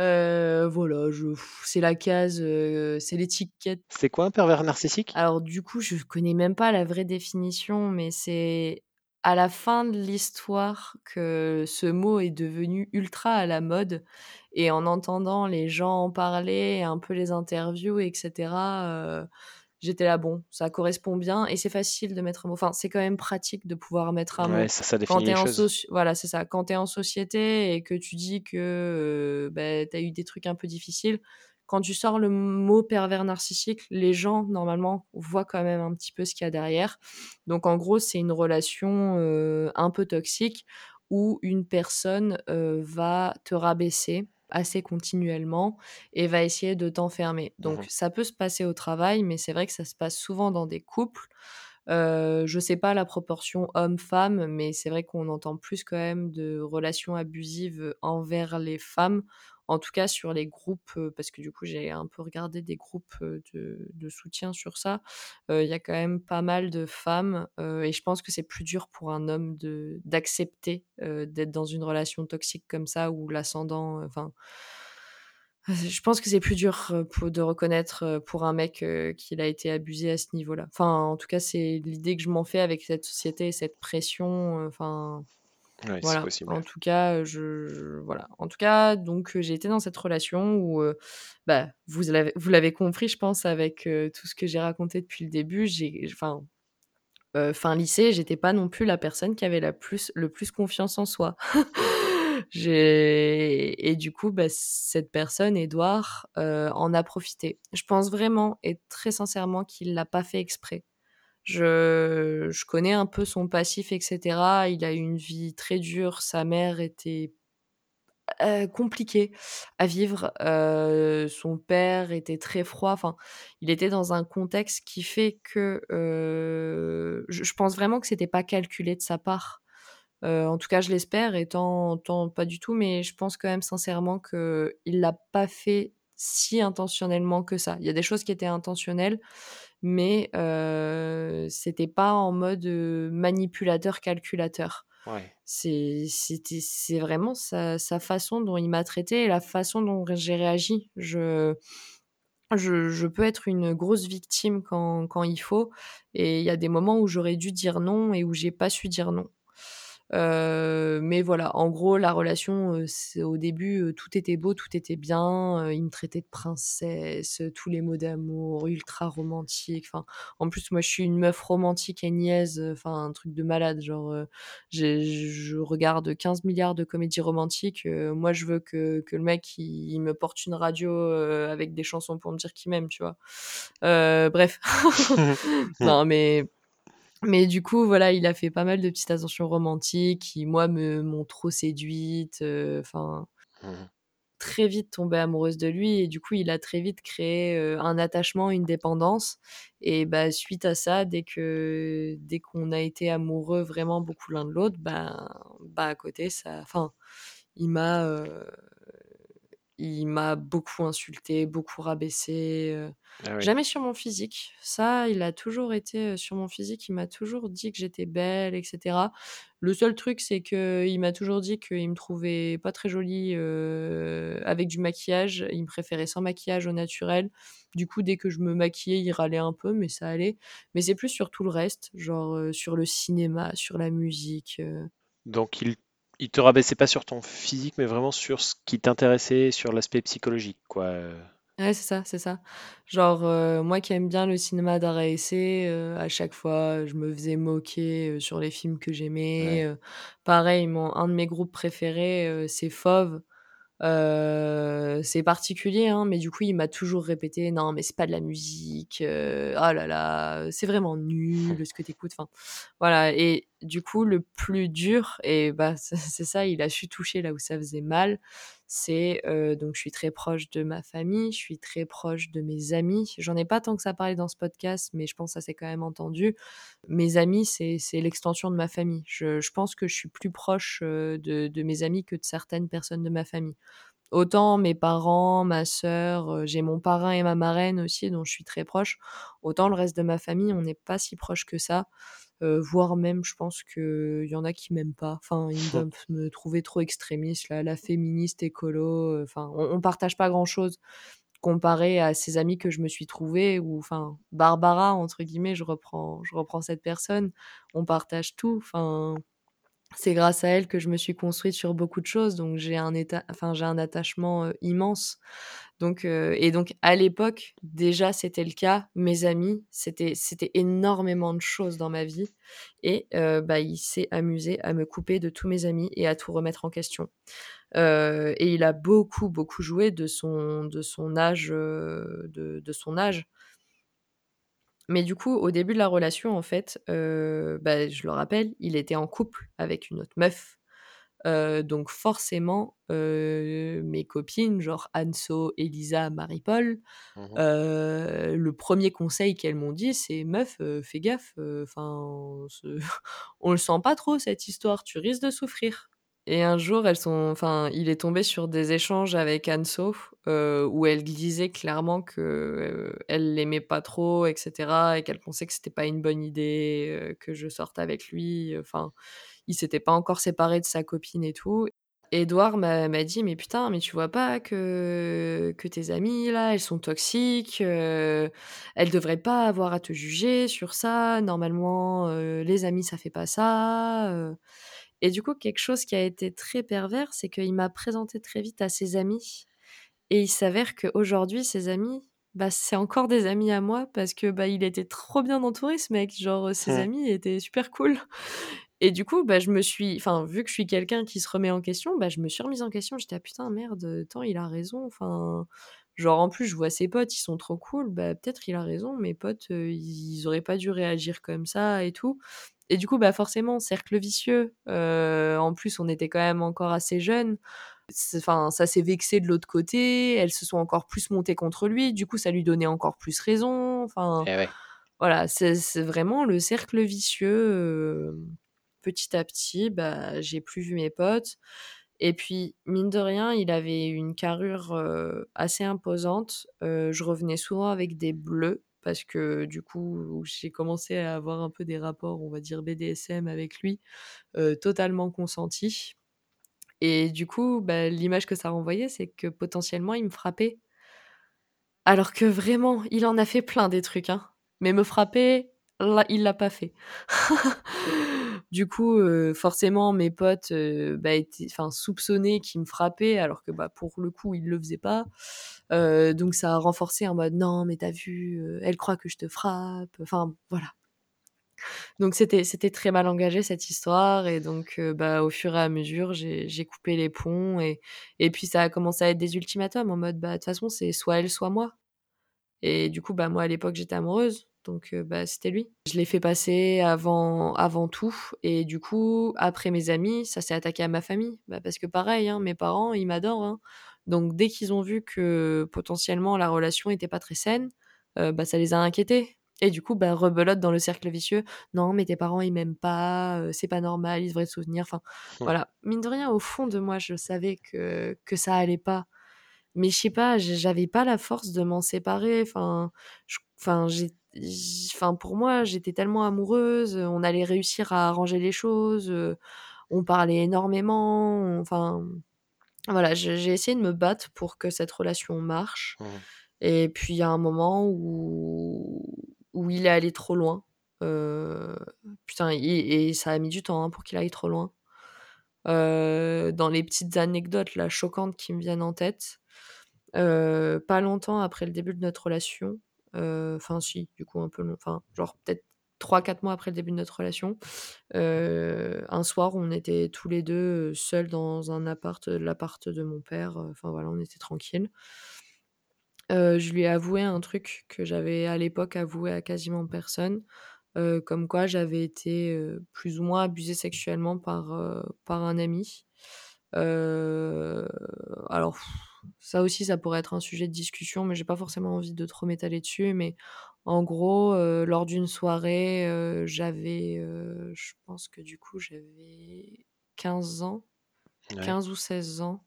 Euh, voilà, je, c'est la case, c'est l'étiquette.
C'est quoi un pervers narcissique?
Alors, du coup, je connais même pas la vraie définition, mais c'est à la fin de l'histoire que ce mot est devenu ultra à la mode. Et en entendant les gens en parler, un peu les interviews, etc., j'étais là, bon, ça correspond bien et c'est facile de mettre un mot. Enfin, c'est quand même pratique de pouvoir mettre un
mot. Ça, ça quand
es
en
Voilà, c'est ça. Quand tu es en société et que tu dis que euh, bah, tu as eu des trucs un peu difficiles, quand tu sors le mot pervers narcissique, les gens, normalement, voient quand même un petit peu ce qu'il y a derrière. Donc, en gros, c'est une relation euh, un peu toxique où une personne euh, va te rabaisser assez continuellement et va essayer de t'enfermer. Donc mmh ça peut se passer au travail, mais c'est vrai que ça se passe souvent dans des couples. Je je sais pas la proportion homme-femme, mais c'est vrai qu'on entend plus quand même de relations abusives envers les femmes en tout cas sur les groupes, parce que du coup j'ai un peu regardé des groupes de, soutien sur ça, il y a quand même pas mal de femmes et je pense que c'est plus dur pour un homme d'accepter d'être dans une relation toxique comme ça où l'ascendant, enfin Je pense que c'est plus dur de reconnaître pour un mec qu'il a été abusé à ce niveau-là. Enfin, en tout cas, c'est l'idée que je m'en fais avec cette société et cette pression. Enfin,
Ouais,
voilà.
possible.
En tout cas, je, voilà. En tout cas, donc j'ai été dans cette relation où, bah, vous l'avez, vous l'avez compris, je pense, avec tout ce que j'ai raconté depuis le début. J'ai, enfin, fin lycée, j'étais pas non plus la personne qui avait la plus, le plus confiance en soi. [laughs] J'ai et du coup, bah, cette personne, Édouard, en a profité. Je pense vraiment et très sincèrement qu'il l'a pas fait exprès. Je connais un peu son passif et cetera. Il a eu une vie très dure. Sa mère était, compliquée à vivre. son père était très froid. Enfin, il était dans un contexte qui fait que, je pense vraiment que c'était pas calculé de sa part. En tout cas, je l'espère, et tant, pas du tout, mais je pense quand même sincèrement qu'il l'a pas fait si intentionnellement que ça. Il y a des choses qui étaient intentionnelles, mais euh, c'était pas en mode euh, manipulateur calculateur.
Ouais.
C'est vraiment sa, sa façon dont il m'a traité et la façon dont j'ai réagi. Je je, je, peux être une grosse victime quand, quand il faut, et il y a des moments où j'aurais dû dire non et où j'ai pas su dire non. Mais voilà, en gros, la relation, au début, tout était beau, tout était bien. il me traitait de princesse, tous les mots d'amour, ultra romantique. Enfin, en plus, moi, je suis une meuf romantique et niaise, enfin, un truc de malade. Genre, je regarde 15 milliards de comédies romantiques. moi, je veux que, que le mec, il, me porte une radio avec des chansons pour me dire qu'il m'aime, tu vois? bref. [laughs] non, mais mais du coup, voilà, il a fait pas mal de petites attentions romantiques qui, moi, me m'ont trop séduite. Euh, enfin,
mmh
très vite tombée amoureuse de lui et du coup, il a très vite créé euh, un attachement, une dépendance. Et bah, suite à ça, dès que dès qu'on a été amoureux vraiment beaucoup l'un de l'autre, ben, bah, à côté, ça, enfin, il m'a euh, il m'a beaucoup insulté, beaucoup rabaissé.
Ah
Jamais sur mon physique. Ça, il a toujours été sur mon physique. Il m'a toujours dit que j'étais belle, etc. Le seul truc, c'est qu'il m'a toujours dit qu'il me trouvait pas très jolie avec du maquillage. Il me préférait sans maquillage au naturel. Du coup, dès que je me maquillais, il râlait un peu, mais ça allait. Mais c'est plus sur tout le reste, genre sur le cinéma, sur la musique.
Donc il il te rabaissait pas sur ton physique, mais vraiment sur ce qui t'intéressait, sur l'aspect psychologique, quoi. Euh.
Ouais, c'est ça, c'est ça. Genre, euh, moi qui aime bien le cinéma d'art et essai, euh, à chaque fois, je me faisais moquer sur les films que j'aimais. pareil, mon, un de mes groupes préférés, c'est Fauve. C'est particulier, hein, mais du coup, il m'a toujours répété non, mais c'est pas de la musique. oh là là, c'est vraiment nul ce que t'écoutes. Enfin, voilà. Et du coup, le plus dur, et bah [laughs] c'est ça, il a su toucher là où ça faisait mal. C'est donc je suis très proche de ma famille, je suis très proche de mes amis. J'en ai pas tant que ça parlé dans ce podcast, mais je pense que ça s'est quand même entendu. Mes amis, c'est l'extension de ma famille. Je, pense que je suis plus proche de, de mes amis que de certaines personnes de ma famille. Autant mes parents, ma sœur, j'ai mon parrain et ma marraine aussi, dont je suis très proche. Autant le reste de ma famille, on n'est pas si proche que ça. Euh, voire même, je pense qu'il y en a qui m'aiment pas. Enfin, ils doivent me trouver trop extrémiste, là, la féministe écolo. Euh, enfin, on, partage pas grand-chose comparé à ces amis que je me suis trouvée, ou enfin, Barbara, entre guillemets, je reprends, je reprends cette personne, on partage tout. Enfin, c'est grâce à elle que je me suis construite sur beaucoup de choses, donc j'ai un, état, enfin, j'ai un attachement immense. Donc, et donc, à l'époque, déjà, c'était le cas. Mes amis, c'était, c'était énormément de choses dans ma vie. Et bah, il s'est amusé à me couper de tous mes amis et à tout remettre en question. Et il a beaucoup, beaucoup joué de son, de son âge. de son âge. Mais du coup, au début de la relation, en fait, bah, je le rappelle, il était en couple avec une autre meuf donc forcément, mes copines, genre Anso, Elisa, Marie-Paul,
mmh
le premier conseil qu'elles m'ont dit, c'est meuf, fais gaffe, enfin, [laughs] on le sent pas trop cette histoire, tu risques de souffrir. Et un jour, elles sont, enfin, il est tombé sur des échanges avec Anso où elle disait clairement que elle l'aimait pas trop, etc., et qu'elle pensait que c'était pas une bonne idée que je sorte avec lui. Enfin, il s'était pas encore séparé de sa copine et tout. Edouard m'a dit mais putain mais tu vois pas que que tes amies là elles sont toxiques euh, elles devraient pas avoir à te juger sur ça normalement euh, les amis ça fait pas ça euh. Et du coup quelque chose qui a été très pervers c'est qu'il m'a présenté très vite à ses amis et il s'avère qu'aujourd'hui ses amis bah c'est encore des amis à moi parce que bah il était trop bien entouré ce mec genre ses
Mmh.
amis étaient super cool et du coup, bah, je me suis, enfin, vu que je suis quelqu'un qui se remet en question, bah, je me suis remise en question. J'étais ah putain merde, tant il a raison. Enfin, genre en plus je vois ses potes, ils sont trop cool. Bah peut-être il a raison. Mes potes, euh, ils auraient pas dû réagir comme ça et tout. Et du coup, bah forcément, cercle vicieux. Euh, en plus, on était quand même encore assez jeunes. Enfin, ça s'est vexé de l'autre côté. Elles se sont encore plus montées contre lui. Du coup, ça lui donnait encore plus raison. Enfin,
Eh ouais.
voilà, c'est vraiment le cercle vicieux. euh, petit à petit, bah, j'ai plus vu mes potes. Et puis, mine de rien, il avait une carrure euh, assez imposante. Je revenais souvent avec des bleus parce que du coup, j'ai commencé à avoir un peu des rapports, on va dire BDSM avec lui, totalement consentis. Et du coup, bah, l'image que ça renvoyait, c'est que potentiellement, il me frappait. Alors que vraiment, il en a fait plein des trucs, hein. Mais me frapper, là, il l'a pas fait. [laughs] du coup, euh, forcément, mes potes euh, bah, étaient, enfin, soupçonnaient qu'il me frappait, alors que bah, pour le coup, il le faisait pas. Euh, donc ça a renforcé en mode non, mais t'as vu, euh, elle croit que je te frappe. Enfin, voilà. Donc c'était très mal engagé cette histoire et donc bah au fur et à mesure j'ai j'ai coupé les ponts et et puis ça a commencé à être des ultimatums en mode bah de toute façon c'est soit elle soit moi et du coup bah moi à l'époque j'étais amoureuse donc euh, bah c'était lui. Je l'ai fait passer avant avant tout et du coup après mes amis ça s'est attaqué à ma famille bah parce que pareil hein, mes parents ils m'adorent hein. donc dès qu'ils ont vu que potentiellement la relation était pas très saine euh, bah ça les a inquiétés et du coup, bah, rebelote dans le cercle vicieux. Non, mais tes parents, ils m'aiment pas, euh, c'est pas normal, ils devraient se souvenir. Enfin, voilà. Mine de rien, au fond de moi, je savais que, que ça allait pas. Mais je sais pas, j'avais pas la force de m'en séparer. Enfin, enfin, j'ai, enfin, pour moi, j'étais tellement amoureuse, on allait réussir à arranger les choses, euh, on parlait énormément. Enfin, voilà, j'ai essayé de me battre pour que cette relation marche.
Mhm.
Et puis il y a un moment où, où il est allé trop loin. Euh, putain, et, et ça a mis du temps hein, pour qu'il aille trop loin. Euh, dans les petites anecdotes là, choquantes qui me viennent en tête, euh, pas longtemps après le début de notre relation, enfin si, du coup un peu long, enfin genre peut-être 3-4 mois après le début de notre relation, euh, un soir on était tous les deux euh, seuls dans un appart, euh, l'appart de mon père, euh, enfin voilà, on était tranquilles. Euh, je lui ai avoué un truc que j'avais à l'époque avoué à quasiment personne, euh, comme quoi j'avais été euh, plus ou moins abusée sexuellement par, euh, par un ami. Euh, alors, ça aussi, ça pourrait être un sujet de discussion, mais j'ai pas forcément envie de trop m'étaler dessus. Mais en gros, euh, lors d'une soirée, euh, j'avais, euh, je pense que du coup, j'avais 15 ans,
Ouais.
15 ou 16 ans.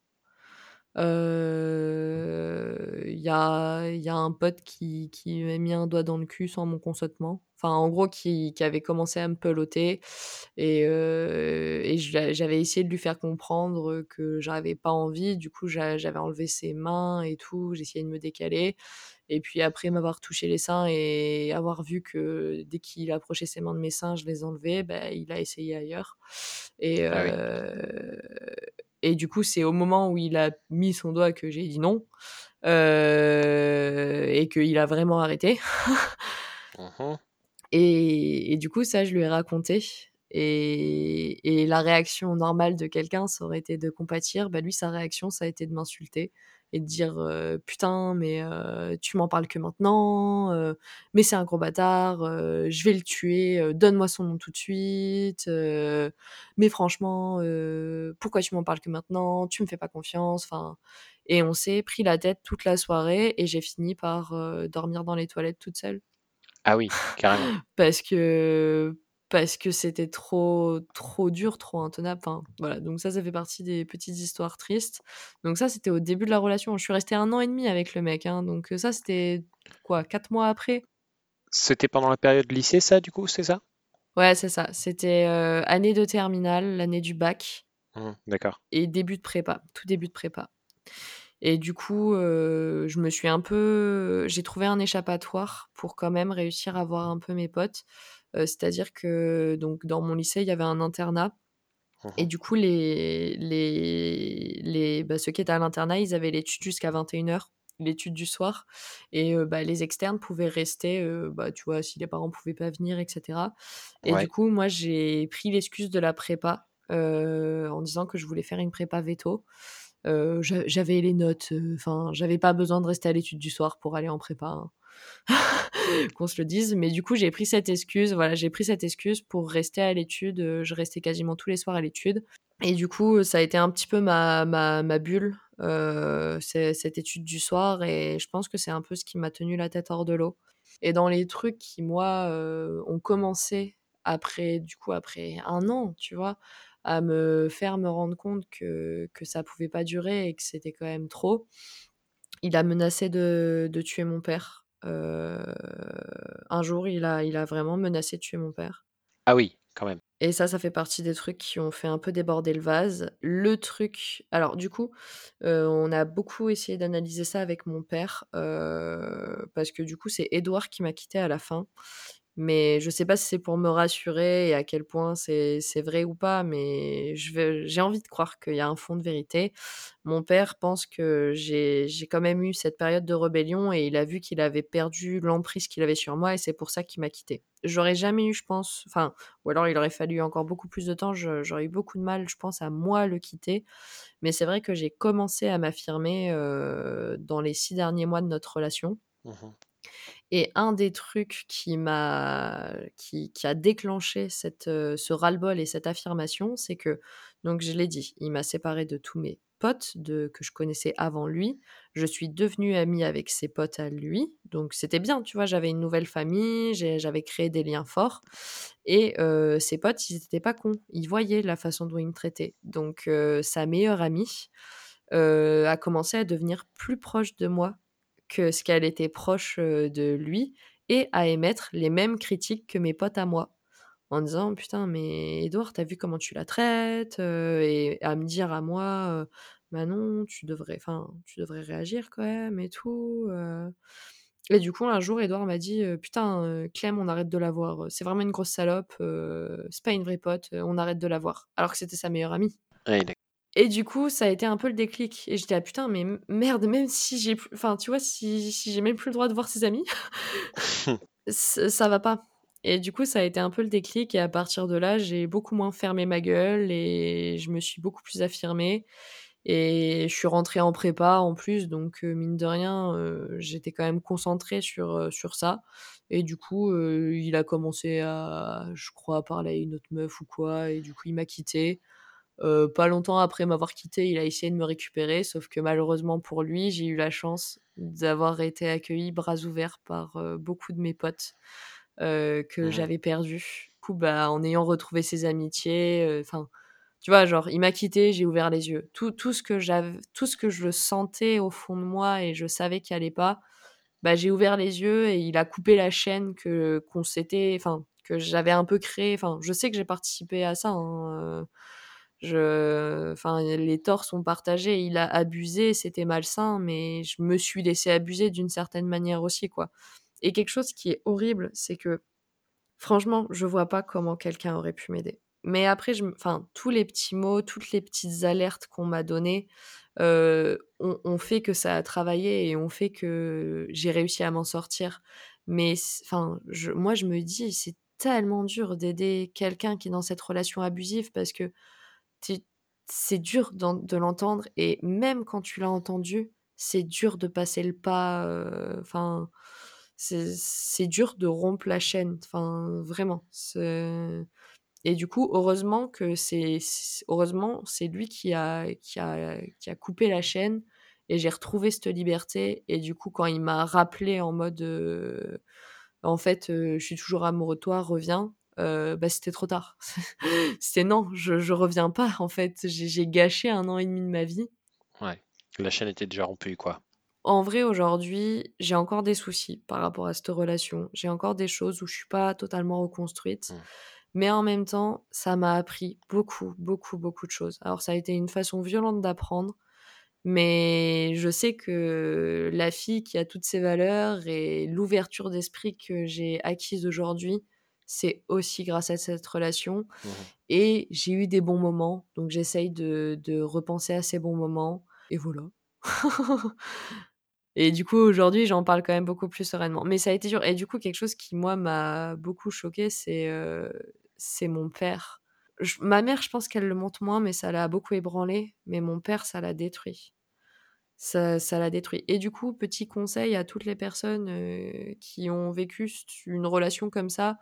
Il y, a, il y a un pote qui, qui m'a mis un doigt dans le cul sans mon consentement. Enfin, en gros, qui, qui avait commencé à me peloter. Et, euh, j'avais essayé de lui faire comprendre que j'avais pas envie. Du coup, j'a- j'avais enlevé ses mains et tout. J'essayais de me décaler. Et puis après m'avoir touché les seins et avoir vu que dès qu'il approchait ses mains de mes seins, je les enlevais, bah, il a essayé ailleurs. Et,
Ah oui.
et du coup, c'est au moment où il a mis son doigt que j'ai dit non. euh, et qu'il a vraiment arrêté.
Mhm.
Et, du coup, ça, je lui ai raconté. Et, et la réaction normale de quelqu'un, ça aurait été de compatir. Bah, lui, sa réaction, ça a été de m'insulter et de dire euh, Putain, mais euh, tu m'en parles que maintenant, euh, mais c'est un gros bâtard, je vais le tuer, donne-moi son nom tout de suite, mais franchement, pourquoi tu m'en parles que maintenant Tu me fais pas confiance. Enfin, et on s'est pris la tête toute la soirée et j'ai fini par dormir dans les toilettes toute seule
Ah oui, carrément.
parce que parce que c'était trop trop dur, trop intenable. Enfin, voilà. Donc ça, ça fait partie des petites histoires tristes. Donc ça, c'était au début de la relation. Je suis restée un an et demi avec le mec. hein. Donc ça, c'était quoi, quatre mois après?
C'était pendant la période lycée, ça, du coup, c'est ça?
Ouais, c'est ça. C'était euh, année de terminale, l'année du bac.
Mmh, d'accord.
et début de prépa, tout début de prépa. Et du coup, euh, je me suis un peu, j'ai trouvé un échappatoire pour quand même réussir à voir un peu mes potes. Euh, c'est-à-dire que donc dans mon lycée, il y avait un internat. Et du coup, les, les, les, bah, ceux qui étaient à l'internat, ils avaient l'étude jusqu'à 21h, l'étude du soir. Et euh, bah, les externes pouvaient rester, bah, tu vois, si les parents pouvaient pas venir, etc. Et
Ouais.
du coup, moi, j'ai pris l'excuse de la prépa en disant que je voulais faire une prépa veto. Euh, j'a- j'avais les notes, euh, enfin, j'avais pas besoin de rester à l'étude du soir pour aller en prépa. hein. [laughs] qu'on se le dise. Mais du coup, j'ai pris cette excuse. Voilà, j'ai pris cette excuse pour rester à l'étude. Euh, Je restais quasiment tous les soirs à l'étude. Et du coup, ça a été un petit peu ma, ma, ma bulle, cette étude du soir. Et je pense que c'est un peu ce qui m'a tenu la tête hors de l'eau. Et dans les trucs qui, moi, ont commencé après, du coup, après un an, tu vois, à me faire me rendre compte que, que ça pouvait pas durer et que c'était quand même trop, il a menacé de, de tuer mon père. Euh, un jour, il a, il a vraiment menacé de tuer mon père.
Ah oui, quand même.
Et ça, ça fait partie des trucs qui ont fait un peu déborder le vase. Le truc... Alors du coup, euh, on a beaucoup essayé d'analyser ça avec mon père, euh, parce que du coup, c'est Edouard qui m'a quitté à la fin. Mais je sais pas si c'est pour me rassurer et à quel point c'est vrai ou pas, mais j'ai envie de croire qu'il y a un fond de vérité. Mon père pense que j'ai quand même eu cette période de rébellion et il a vu qu'il avait perdu l'emprise qu'il avait sur moi et c'est pour ça qu'il m'a quitté. J'aurais jamais eu, je pense, enfin, ou alors il aurait fallu encore beaucoup plus de temps, j'aurais eu beaucoup de mal, je pense, à moi le quitter. Mais c'est vrai que j'ai commencé à m'affirmer euh, dans les six derniers mois de notre relation.
Mhm.
Et un des trucs qui m'a qui, a déclenché cette, euh, ce ras-le-bol et cette affirmation, c'est que, donc je l'ai dit, il m'a séparé de tous mes potes de, que je connaissais avant lui. Je suis devenue amie avec ses potes à lui. Donc c'était bien, tu vois, j'avais une nouvelle famille, j'avais créé des liens forts. Et euh, ses potes, ils n'étaient pas cons. Ils voyaient la façon dont il me traitait. Donc euh, sa meilleure amie a commencé à devenir plus proche de moi que ce qu'elle était proche de lui et à émettre les mêmes critiques que mes potes à moi. En disant putain mais Edouard t'as vu comment tu la traites et à me dire à moi euh, bah non tu devrais enfin tu devrais réagir quand même et tout et du coup un jour Edouard m'a dit putain Clem on arrête de la voir c'est vraiment une grosse salope c'est pas une vraie pote on arrête de la voir. Alors que c'était sa meilleure amie et du coup, ça a été un peu le déclic. Et j'étais, ah putain, mais merde, même si j'ai plus. Enfin, tu vois, si, si j'ai même plus le droit de voir ses amis, [laughs] ça va pas. Et du coup, ça a été un peu le déclic. Et à partir de là, j'ai beaucoup moins fermé ma gueule et je me suis beaucoup plus affirmée. Et je suis rentrée en prépa en plus. Donc, euh, mine de rien, euh, j'étais quand même concentrée sur, euh, sur ça. Et du coup, il a commencé à, je crois, à parler à une autre meuf ou quoi. Et du coup, il m'a quittée. Euh, pas longtemps après m'avoir quitté, il a essayé de me récupérer, sauf que malheureusement pour lui, j'ai eu la chance d'avoir été accueillie bras ouverts par euh, beaucoup de mes potes euh, que j'avais perdus. Du coup, bah, en ayant retrouvé ses amitiés, enfin, tu vois, genre, il m'a quitté, j'ai ouvert les yeux. Tout, tout ce que j'avais, tout ce que je sentais au fond de moi et je savais qu'il allait pas, bah, j'ai ouvert les yeux et il a coupé la chaîne que qu'on s'était, enfin, que j'avais un peu créée. Enfin, je sais que j'ai participé à ça. hein, je... Enfin, les torts sont partagés. Il a abusé, c'était malsain, mais je me suis laissé abuser d'une certaine manière aussi, quoi. Et quelque chose qui est horrible, c'est que, franchement, je vois pas comment quelqu'un aurait pu m'aider. Mais après, enfin, tous les petits mots, toutes les petites alertes qu'on m'a données euh, ont, ont fait que ça a travaillé et ont fait que j'ai réussi à m'en sortir. Mais enfin, moi, je me dis, c'est tellement dur d'aider quelqu'un qui est dans cette relation abusive parce que c'est dur de l'entendre et même quand tu l'as entendu, c'est dur de passer le pas. euh, Enfin, c'est dur de rompre la chaîne. Enfin, vraiment. Et du coup, heureusement que c'est c'est- heureusement c'est lui qui a qui a qui a coupé la chaîne et j'ai retrouvé cette liberté. Et du coup, quand il m'a rappelé en mode euh, en fait, euh, je suis toujours amoureux de toi, reviens. Euh, bah, c'était trop tard. [laughs] c'était non, je, je reviens pas en fait. J'ai gâché un an et demi de ma vie.
Ouais. La chaîne était déjà rompue, quoi.
En vrai, aujourd'hui, j'ai encore des soucis par rapport à cette relation. J'ai encore des choses où je suis pas totalement reconstruite.
Mm.
Mais en même temps, ça m'a appris beaucoup, beaucoup, beaucoup de choses. Alors ça a été une façon violente d'apprendre, mais je sais que la fille qui a toutes ses valeurs et l'ouverture d'esprit que j'ai acquise aujourd'hui, c'est aussi grâce à cette relation.
Mmh
Et j'ai eu des bons moments, donc j'essaye de, de repenser à ces bons moments. Et voilà. [laughs] Et du coup, aujourd'hui, j'en parle quand même beaucoup plus sereinement. Mais ça a été dur. Et du coup, quelque chose qui, moi, m'a beaucoup choqué, c'est euh, c'est mon père. Je- ma mère, je pense qu'elle le montre moins, mais ça l'a beaucoup ébranlé. Mais mon père, ça l'a détruit. Ça, ça l'a détruit. Et du coup, petit conseil à toutes les personnes euh, qui ont vécu une relation comme ça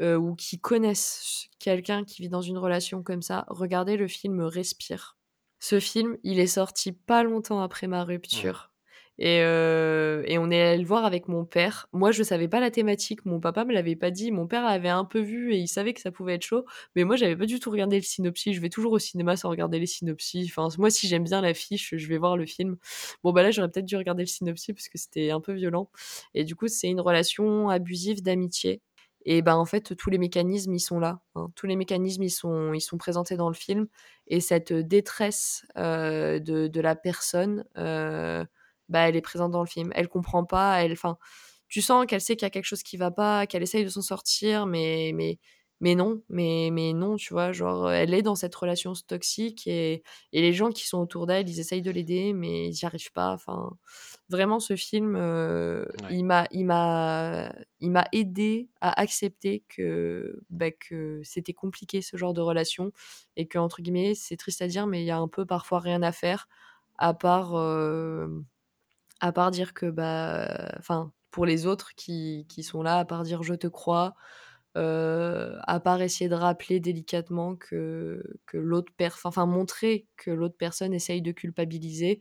euh, ou qui connaissent quelqu'un qui vit dans une relation comme ça, regardez le film Respire. Ce film, il est sorti pas longtemps après ma rupture. Et, euh, et on est allé le voir avec mon père. Moi, je savais pas la thématique. Mon papa me l'avait pas dit. Mon père l'avait un peu vu et il savait que ça pouvait être chaud. Mais moi, j'avais pas du tout regardé le synopsis. Je vais toujours au cinéma sans regarder les synopsis. Enfin, moi, si j'aime bien l'affiche, je vais voir le film. Bon, bah là, j'aurais peut-être dû regarder le synopsis parce que c'était un peu violent. Et du coup, c'est une relation abusive d'amitié. Et ben en fait, tous les mécanismes, ils sont là. hein. Tous les mécanismes, ils sont, ils sont présentés dans le film. Et cette détresse euh, de, de la personne, euh, bah, elle est présente dans le film. Elle comprend pas. Elle, enfin, tu sens qu'elle sait qu'il y a quelque chose qui va pas, qu'elle essaye de s'en sortir, mais, mais, mais non, mais, mais non, tu vois, genre, elle est dans cette relation toxique et, et les gens qui sont autour d'elle, ils essayent de l'aider, mais ils n'y arrivent pas. Enfin, vraiment, ce film, euh,
Ouais.
il m'a, il m'a, il m'a aidé à accepter que, bah, que c'était compliqué ce genre de relation et que entre guillemets, c'est triste à dire, mais il y a un peu parfois rien à faire à part, euh, à part dire que bah, enfin, pour les autres qui, qui sont là, à part dire je te crois. euh, à part essayer de rappeler délicatement que, que l'autre personne, enfin montrer que l'autre personne essaye de culpabiliser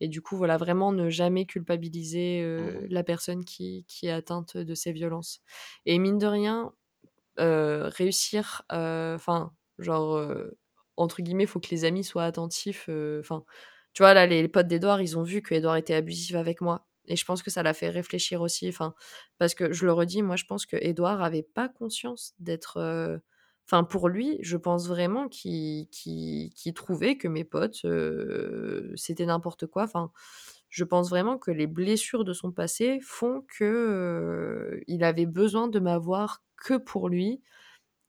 et du coup, voilà, vraiment ne jamais culpabiliser euh, la personne qui, qui est atteinte de ces violences. Et mine de rien, euh, réussir, enfin, genre, entre guillemets, il faut que les amis soient attentifs. Enfin, tu vois, là, les, potes d'Edouard, ils ont vu que Edouard était abusif avec moi. Et je pense que ça l'a fait réfléchir aussi. Enfin, parce que je le redis, moi, je pense que Edouard avait pas conscience d'être. euh, Enfin, pour lui, je pense vraiment qu'il qu'il- qu'il trouvait que mes potes, euh, c'était n'importe quoi. Enfin, je pense vraiment que les blessures de son passé font que euh, il avait besoin de m'avoir que pour lui.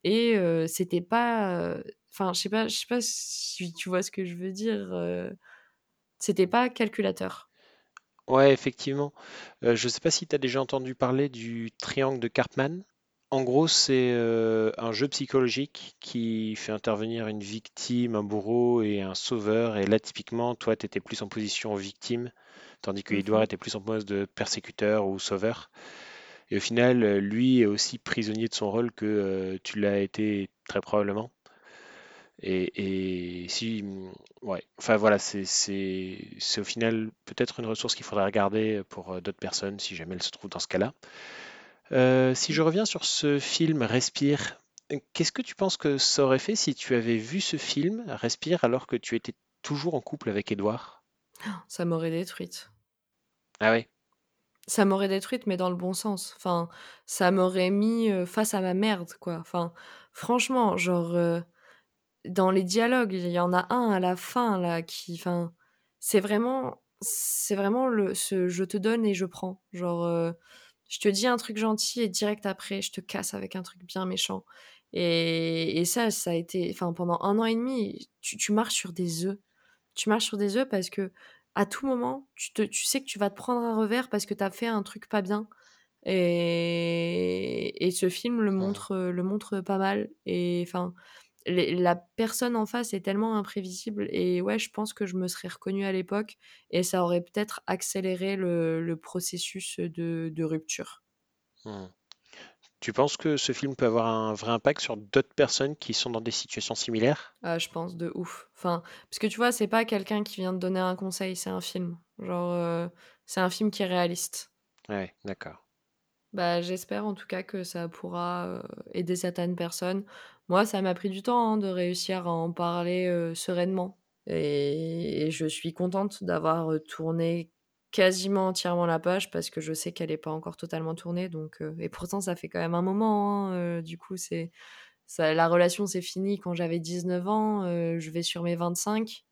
Et euh, c'était pas. Enfin, je sais pas, sais pas si tu vois ce que je veux dire. C'était pas calculateur.
Ouais, effectivement. Euh, je ne sais pas si tu as déjà entendu parler du triangle de Karpman. En gros, c'est euh, un jeu psychologique qui fait intervenir une victime, un bourreau et un sauveur. Et là, typiquement, toi, tu étais plus en position victime, tandis que Edouard
Mhm.
était plus en position de persécuteur ou sauveur. Et au final, euh, lui est aussi prisonnier de son rôle que euh, tu l'as été très probablement. Et, et si, ouais, enfin voilà, c'est au final peut-être une ressource qu'il faudrait regarder pour euh, d'autres personnes si jamais elles se trouvent dans ce cas-là. Euh, si je reviens sur ce film Respire, euh, qu'est-ce que tu penses que ça aurait fait si tu avais vu ce film Respire alors que tu étais toujours en couple avec Edouard? [gasps]
Ça m'aurait détruite.
Ah ouais,
Ça m'aurait détruite, mais dans le bon sens. Enfin, ça m'aurait mis face à ma merde, quoi. Enfin, franchement, genre, euh, dans les dialogues, il y en a un à la fin, là, qui, enfin, c'est vraiment, c'est vraiment le, ce je te donne et je prends. Genre, euh, je te dis un truc gentil et direct après, je te casse avec un truc bien méchant. Et, et ça, ça a été, enfin, pendant un an et demi, tu, tu marches sur des œufs. Tu marches sur des œufs parce que à tout moment, tu, te, tu sais que tu vas te prendre un revers parce que tu as fait un truc pas bien. Et, et ce film le montre, le montre pas mal. Et enfin, les- la personne en face est tellement imprévisible. Et ouais, je pense que je me serais reconnue à l'époque et ça aurait peut-être accéléré le, le processus de, de rupture.
Hmm. Tu penses que ce film peut avoir un vrai impact sur d'autres personnes qui sont dans des situations similaires?
Ah, je pense de ouf. Enfin, parce que tu vois, c'est pas quelqu'un qui vient te donner un conseil, c'est un film. Genre, euh, c'est un film qui est réaliste.
Ouais, d'accord.
Bah, j'espère en tout cas que ça pourra euh, aider certaines personnes. Moi, ça m'a pris du temps hein, de réussir à en parler euh, sereinement. Et, et je suis contente d'avoir euh, tourné quasiment entièrement la page parce que je sais qu'elle n'est pas encore totalement tournée. Donc, euh, et pourtant, ça fait quand même un moment. hein, euh, du coup, c'est, ça, la relation c'est fini quand j'avais 19 ans, je vais sur mes 25.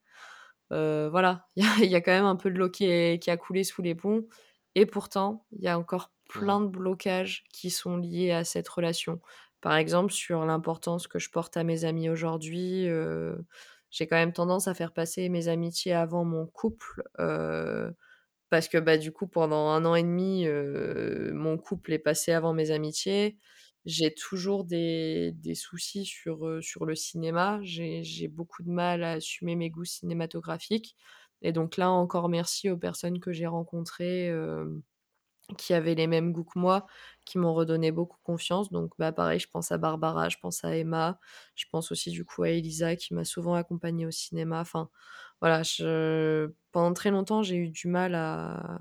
voilà, il y, [laughs] y, a quand même un peu de l'eau qui, qui, a coulé sous les ponts. Et pourtant, il y a encore plein de blocages qui sont liés à cette relation. Par exemple, sur l'importance que je porte à mes amis aujourd'hui, j'ai quand même tendance à faire passer mes amitiés avant mon couple. parce que bah, du coup, pendant un an et demi, mon couple est passé avant mes amitiés. J'ai toujours des, des soucis sur, sur le cinéma. J'ai beaucoup de mal à assumer mes goûts cinématographiques. Et donc là, encore merci aux personnes que j'ai rencontrées qui avaient les mêmes goûts que moi, qui m'ont redonné beaucoup confiance. Donc, bah, pareil, je pense à Barbara, je pense à Emma, je pense aussi du coup à Elisa qui m'a souvent accompagnée au cinéma. Enfin, voilà, pendant très longtemps, j'ai eu du mal à...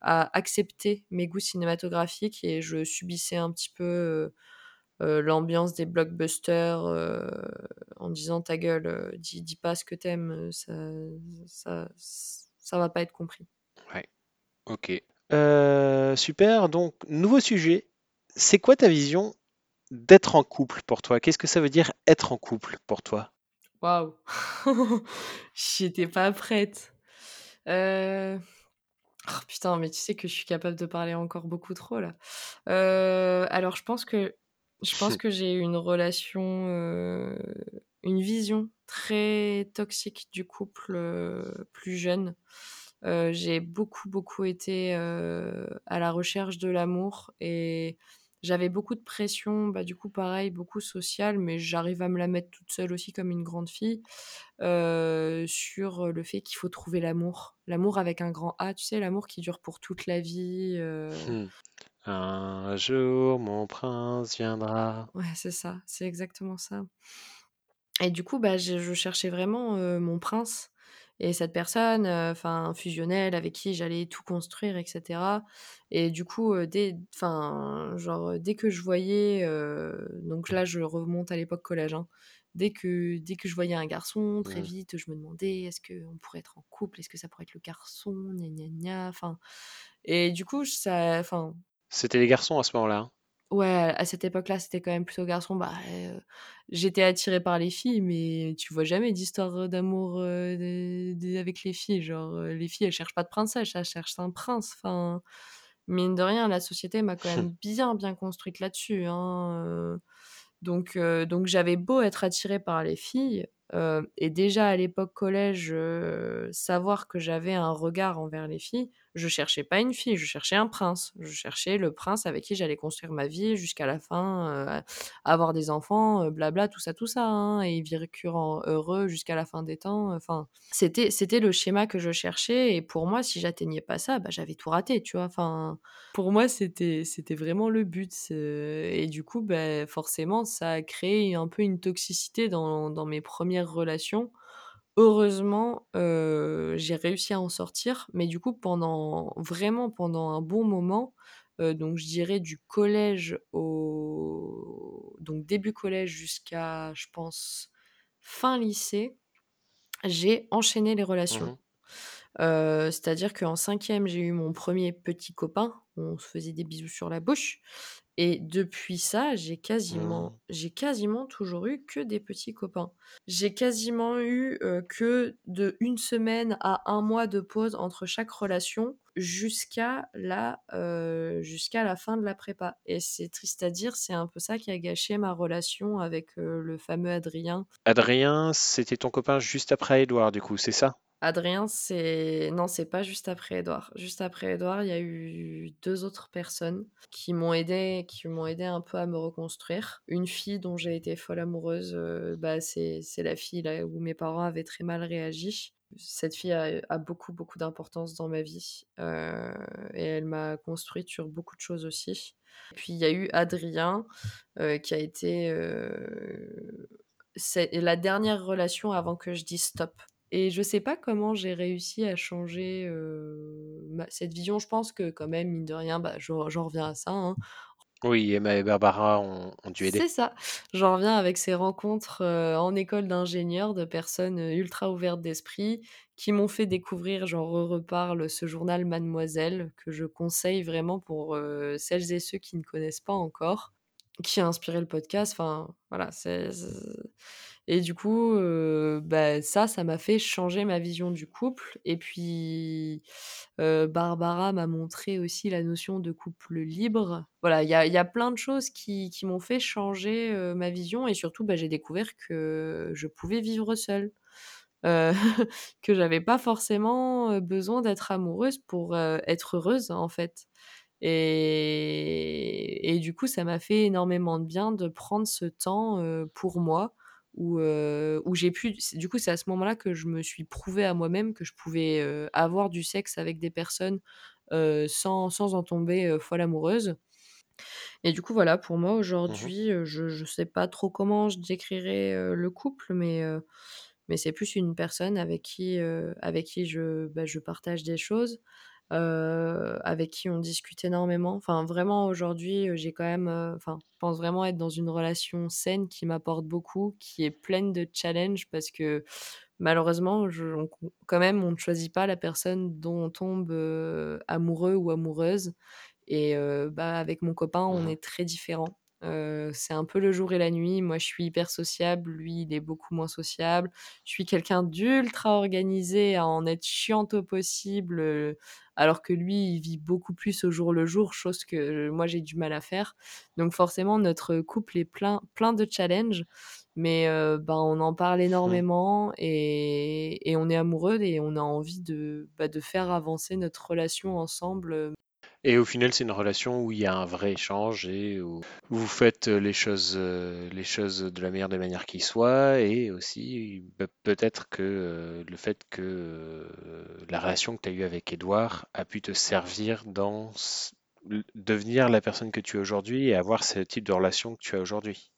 accepter mes goûts cinématographiques et je subissais un petit peu euh, l'ambiance des blockbusters euh, en disant ta gueule, euh, dis, dis, pas ce que t'aimes, ça, ça, ça va pas être compris.
Ouais, ok. Euh, super, donc nouveau sujet. C'est quoi ta vision d'être en couple pour toi? Qu'est-ce que ça veut dire être en couple pour toi?
Waouh [laughs] J'étais pas prête. Euh... Oh, putain, mais tu sais que je suis capable de parler encore beaucoup trop là. Euh, alors je pense que je pense [laughs] que j'ai une relation, euh, une vision très toxique du couple plus jeune j'ai beaucoup, beaucoup été à la recherche de l'amour et j'avais beaucoup de pression, bah, du coup, pareil, beaucoup sociale, mais j'arrive à me la mettre toute seule aussi comme une grande fille, sur le fait qu'il faut trouver l'amour. L'amour avec un grand A, tu sais, l'amour qui dure pour toute la vie. Mmh.
Un jour, mon prince viendra.
Ouais, c'est ça, c'est exactement ça. Et du coup, bah, je cherchais vraiment mon prince. Et cette personne, enfin, fusionnelle, avec qui j'allais tout construire, etc. Et du coup, dès, enfin, genre, dès que je voyais, donc là, je remonte à l'époque collège, hein, dès que, dès que je voyais un garçon, très vite, je me demandais, est-ce qu'on pourrait être en couple Est-ce que ça pourrait être le garçon Gna gna gna. Enfin, et du coup, ça, enfin.
C'était les garçons à ce moment-là. Hein?
Ouais, à cette époque-là, c'était quand même plutôt garçon. Bah, j'étais attirée par les filles, mais tu vois jamais d'histoire d'amour avec les filles. Genre, les filles, elles cherchent pas de princesse, elles cherchent un prince. Enfin, mine de rien, la société m'a quand même [laughs] bien, bien construite là-dessus. Hein, donc, donc j'avais beau être attirée par les filles, et déjà à l'époque collège, savoir que j'avais un regard envers les filles, je cherchais pas une fille, je cherchais un prince. Je cherchais le prince avec qui j'allais construire ma vie jusqu'à la fin, euh, avoir des enfants, euh, blabla, tout ça, tout ça, hein, et vivre heureux jusqu'à la fin des temps. Enfin, c'était c'était le schéma que je cherchais, et pour moi, si j'atteignais pas ça, bah, j'avais tout raté, tu vois. Enfin, pour moi, c'était c'était vraiment le but, et du coup, bah, forcément, ça a créé un peu une toxicité dans, dans mes premières relations Heureusement, j'ai réussi à en sortir, mais du coup pendant vraiment pendant un bon moment, donc je dirais du collège au donc début collège jusqu'à je pense fin lycée, j'ai enchaîné les relations. Mmh c'est-à-dire qu'en cinquième, j'ai eu mon premier petit copain, on se faisait des bisous sur la bouche et depuis ça, j'ai mmh. quasiment, j'ai quasiment toujours eu que des petits copains. J'ai quasiment eu que de une semaine à un mois de pause entre chaque relation jusqu'à la, jusqu'à la fin de la prépa. Et c'est triste à dire, c'est un peu ça qui a gâché ma relation avec le fameux Adrien.
Adrien, c'était ton copain juste après Edouard, du coup, c'est ça?
Adrien, c'est non, c'est pas juste après Edouard. Juste après Edouard, il y a eu deux autres personnes qui m'ont aidé, qui m'ont aidé un peu à me reconstruire. Une fille dont j'ai été folle amoureuse, euh, bah c'est la fille là où mes parents avaient très mal réagi. Cette fille a, beaucoup beaucoup d'importance dans ma vie euh, et elle m'a construite sur beaucoup de choses aussi. puis il y a eu Adrien euh, qui a été c'est la dernière relation avant que je dise stop. Et je sais pas comment j'ai réussi à changer cette vision. Je pense que quand même, mine de rien, bah, j'en reviens à ça. Hein.
Oui, Emma et Barbara ont, dû aider.
C'est ça. J'en reviens avec ces rencontres en école d'ingénieurs de personnes ultra ouvertes d'esprit qui m'ont fait découvrir, j'en reparle, ce journal Mademoiselle que je conseille vraiment pour celles et ceux qui ne connaissent pas encore. qui a inspiré le podcast. Enfin, voilà, c'est et du coup, heu, bah, ça, ça m'a fait changer ma vision du couple et puis, heu, Barbara m'a montré aussi la notion de couple libre. Voilà, il y a y a plein de choses qui qui m'ont fait changer, heu, ma vision et surtout, bah, j'ai découvert que je pouvais vivre seule. [laughs] Que j'avais pas forcément, besoin d'être amoureuse pour, être heureuse, en fait. Et et du coup, ça m'a fait énormément de bien de prendre ce temps, pour moi où, j'ai pu du coup, c'est à ce moment-là que je me suis prouvé à moi-même que je pouvais, avoir du sexe avec des personnes, sans sans en tomber, folle amoureuse. Et du coup, voilà, pour moi
Mmh
aujourd'hui, je je sais pas trop comment je décrirais, le couple, mais mais c'est plus une personne avec qui, avec qui je, bah, je partage des choses, heu, avec qui on discute énormément. Enfin, vraiment aujourd'hui, heu, j'ai quand même, heu, enfin, je pense vraiment être dans une relation saine qui m'apporte beaucoup, qui est pleine de challenges parce que malheureusement, je on quand même, on ne choisit pas la personne dont on tombe, amoureux ou amoureuse. Et bah, avec mon copain, on
Mmh
est très différents. C'est un peu le jour et la nuit. Moi, je suis hyper sociable, lui, il est beaucoup moins sociable. Je suis quelqu'un d'ultra organisé, à en être chiante au possible, alors que lui, il vit beaucoup plus au jour le jour, chose que euh, moi, j'ai du mal à faire. Donc forcément, notre couple est plein plein de challenges, mais heu, bah, on en parle énormément et et on est amoureux et on a envie de, bah, de faire avancer notre relation ensemble, heu
Et au final, c'est une relation où il y a un vrai échange et où vous faites les choses, euh, les choses de la meilleure des manières qui soit. Et aussi, pe- peut-être que euh, le fait que euh, la relation que tu as eue avec Edouard a pu te servir dans devenir la personne que tu es aujourd'hui et avoir ce type de relation que tu as aujourd'hui.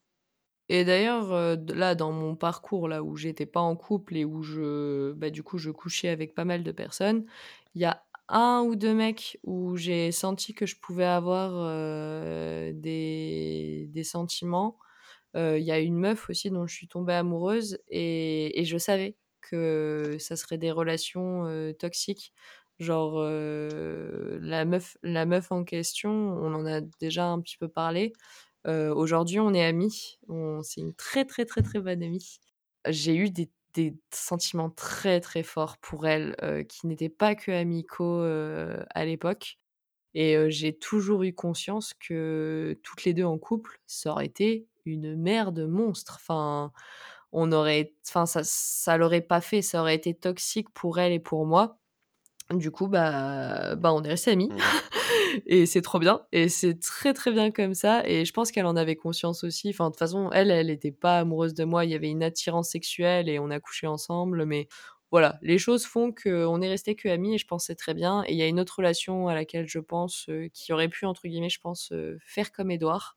Et d'ailleurs, là, dans mon parcours, là, où j'étais pas en couple et où je bah, du coup, je couchais avec pas mal de personnes, il y a un ou 2 mecs où j'ai senti que je pouvais avoir, heu, des sentiments. Heu, il y a une meuf aussi dont je suis tombée amoureuse et je savais que ça serait des relations, heu, toxiques. Genre, la meuf la meuf en question, on en a déjà un petit peu parlé. Aujourd'hui, on est amis. C'est une très, très, très, très bonne amie. J'ai eu des des sentiments très, très forts pour elle, heu, qui n'étaient pas que amicaux, heu, à l'époque et heu, j'ai toujours eu conscience que toutes les 2 en couple, ça aurait été une mer de monstres. Enfin, on aurait enfin ça ça l'aurait pas fait, ça aurait été toxique pour elle et pour moi. Du coup, bah bah, on est restés amis
Mhm. [laughs]
et c'est trop bien et c'est très, très bien comme ça et je pense qu'elle en avait conscience aussi. Enfin, de toute façon, elle, elle était pas amoureuse de moi. Il y avait une attirance sexuelle et on a couché ensemble, mais voilà, les choses font qu'on est restés qu'amis et je pense que c'est très bien et il y a une autre relation à laquelle je pense, heu, qui aurait pu, entre guillemets, je pense, heu, faire comme Édouard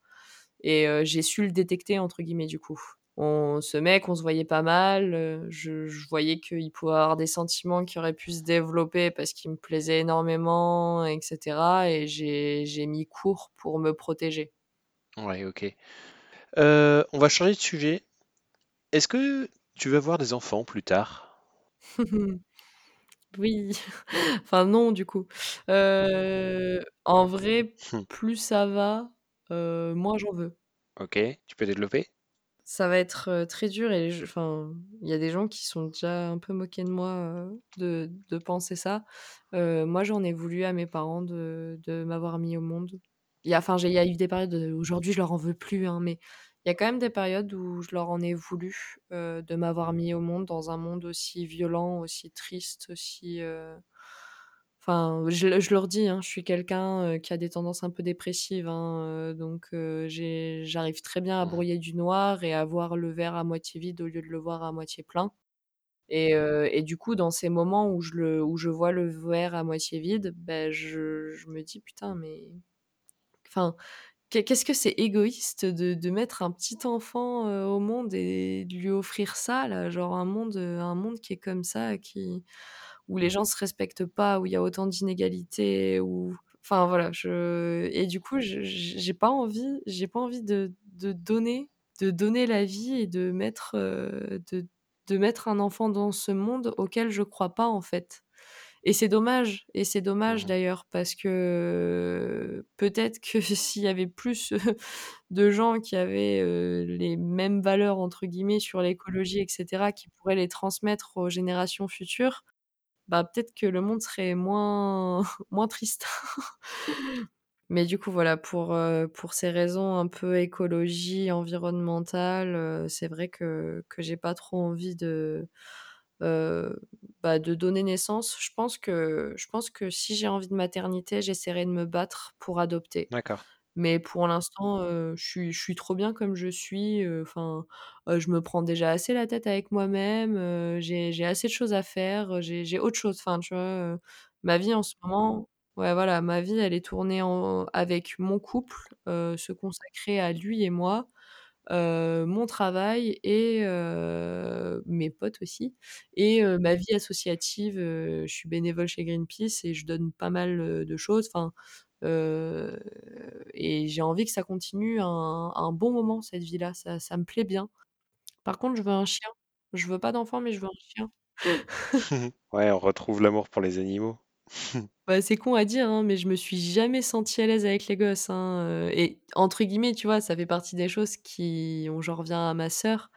et heu, j'ai su le «détecter» entre guillemets, du coup. On ce mec, on se voyait pas mal, je je voyais qu'il pouvait avoir des sentiments qui auraient pu se développer parce qu'il me plaisait énormément et cetera et j'ai mis court pour me protéger.
Ouais, ok. Euh, on va changer de sujet. Est-ce que tu veux avoir des enfants plus tard? [laughs]
Oui, [laughs] enfin non, du coup. En vrai, plus ça va, heu, moins j'en veux.
Ok, tu peux développer?
Ça va être, très dur et enfin, il y a des gens qui sont déjà un peu moqués de moi, de de penser ça. Moi, j'en ai voulu à mes parents de de m'avoir mis au monde. Il y a il y a eu des périodes, aujourd'hui, je leur en veux plus, hein, mais il y a quand même des périodes où je leur en ai voulu, de m'avoir mis au monde dans un monde aussi violent, aussi triste, aussi, Enfin, je le je leur dis, hein, je suis quelqu'un, qui a des tendances un peu dépressives, hein, donc j'arrive très bien à
Mhm.
brouiller du noir et à voir le verre à moitié vide au lieu de le voir à moitié plein et et du coup, dans ces moments où je le où je vois le verre à moitié vide, beh, je je me dis: «Putain, mais enfin, qu'est qu'est-ce que c'est égoïste de de mettre un petit enfant, au monde et de lui offrir ça là, genre un monde, un monde qui est comme ça, qui où les gens se respectent pas, où il y a autant d'inégalités, où enfin voilà, je et du coup, j'ai pas envie j'ai pas envie de de donner de donner la vie et de mettre, heu, de de mettre un enfant dans ce monde auquel je crois pas, en fait. Et c'est dommage et c'est dommage d'ailleurs parce que peut-être que [laughs] s'il y avait plus [laughs] de gens qui avaient, heu, les «mêmes valeurs» entre guillemets sur l'écologie et cetera, qui pourraient les transmettre aux générations futures, bah, peut-être que le monde serait moins [laughs] moins triste. Mais du coup, voilà, pour, heu, pour ces raisons un peu écologie, environnementale, heu, c'est vrai que que j'ai pas trop envie de, heu, bah, de donner naissance. Je pense que je pense que si j'ai envie de maternité, j'essaierai de me battre pour adopter.
D'accord.
Mais pour l'instant, je suis trop bien comme je suis, je me prends déjà assez la tête avec moi-même, j'ai assez de choses à faire, j'ai autre chose, enfin, tu vois? Ma vie en ce moment ouais, voilà, ma vie, elle est tournée en avec mon couple, se consacrer à lui et moi, mon travail et mes potes aussi et ma vie associative, je suis bénévole chez Greenpeace et je donne pas mal, de choses, enfin, et j'ai envie que ça continue un un bon moment cette vie-là, ça ça me plaît bien. Par contre, je veux un chien. Je veux pas d'enfant, mais je veux un chien. [laughs]
Ouais, on retrouve l'amour pour les animaux. [laughs]
Bah, c'est con à dire, hein, mais je me suis jamais sentie à l'aise avec les gosses, hein, heu et entre guillemets, tu vois, ça fait partie des choses qui on j'en reviens à ma sœur,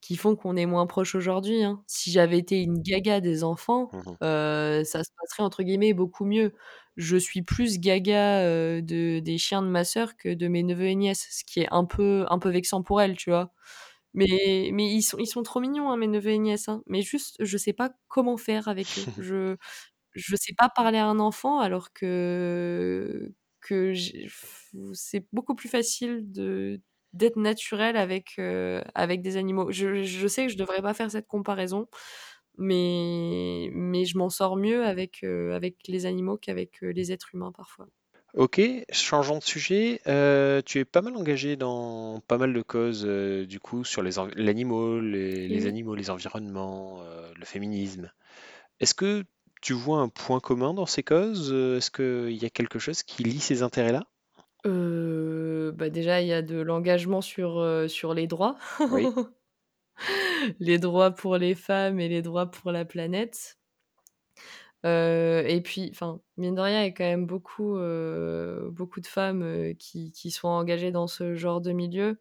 qui font qu'on est moins proches aujourd'hui, hein. Si j'avais été une gaga des enfants,
Mmh
heu, ça se passerait entre guillemets «beaucoup mieux». Je suis plus gaga, de des chiens de ma sœur que de mes neveux et nièces, ce qui est un peu un peu vexant pour elle, tu vois? Mais mais ils sont ils sont trop mignons, hein, mes neveux et nièces, hein, mais juste, je sais pas comment faire avec eux. [laughs] Je je sais pas parler à un enfant alors que que c'est beaucoup plus facile de d'être naturel avec, avec des animaux. Je je sais que je devrais pas faire cette comparaison, mais mais je m'en sors mieux avec, avec les animaux qu'avec, heu, les êtres humains parfois.
OK, changeons de sujet. Heu, tu es pas mal engagé dans pas mal de causes, du coup, sur les env l'animaux, les les
Oui.
animaux, les environnements, le féminisme. Est-ce que tu vois un point commun dans ces causes? Est-ce qu'il y a quelque chose qui lie ces intérêts-là?
Bah, déjà, il y a de l'engagement sur, sur les droits.
Oui. [laughs] [laughs]
Les droits pour les femmes et les droits pour la planète. Heu et puis, enfin, mine de rien, il y a quand même beaucoup, heu, beaucoup de femmes, heu, qui qui sont engagées dans ce genre de milieu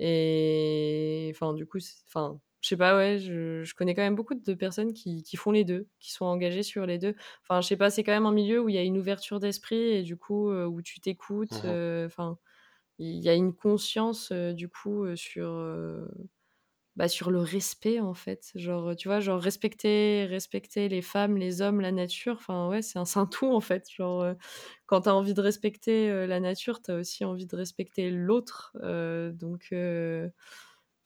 et enfin, du coup, enfin, je sais pas, ouais, je je connais quand même beaucoup de personnes qui qui font les 2, qui sont engagées sur les 2. Enfin, je sais pas, c'est quand même un milieu où il y a une ouverture d'esprit et du coup, où tu t'écoutes,
Mmh
enfin, il y a une conscience, du coup, sur, bah, sur le respect, en fait. Genre, tu vois, genre respecter respecter les femmes, les hommes, la nature, enfin, ouais, c'est un un tout, en fait. Genre, heu, quand tu as envie de respecter, heu, la nature, tu as aussi envie de respecter l'autre, heu, donc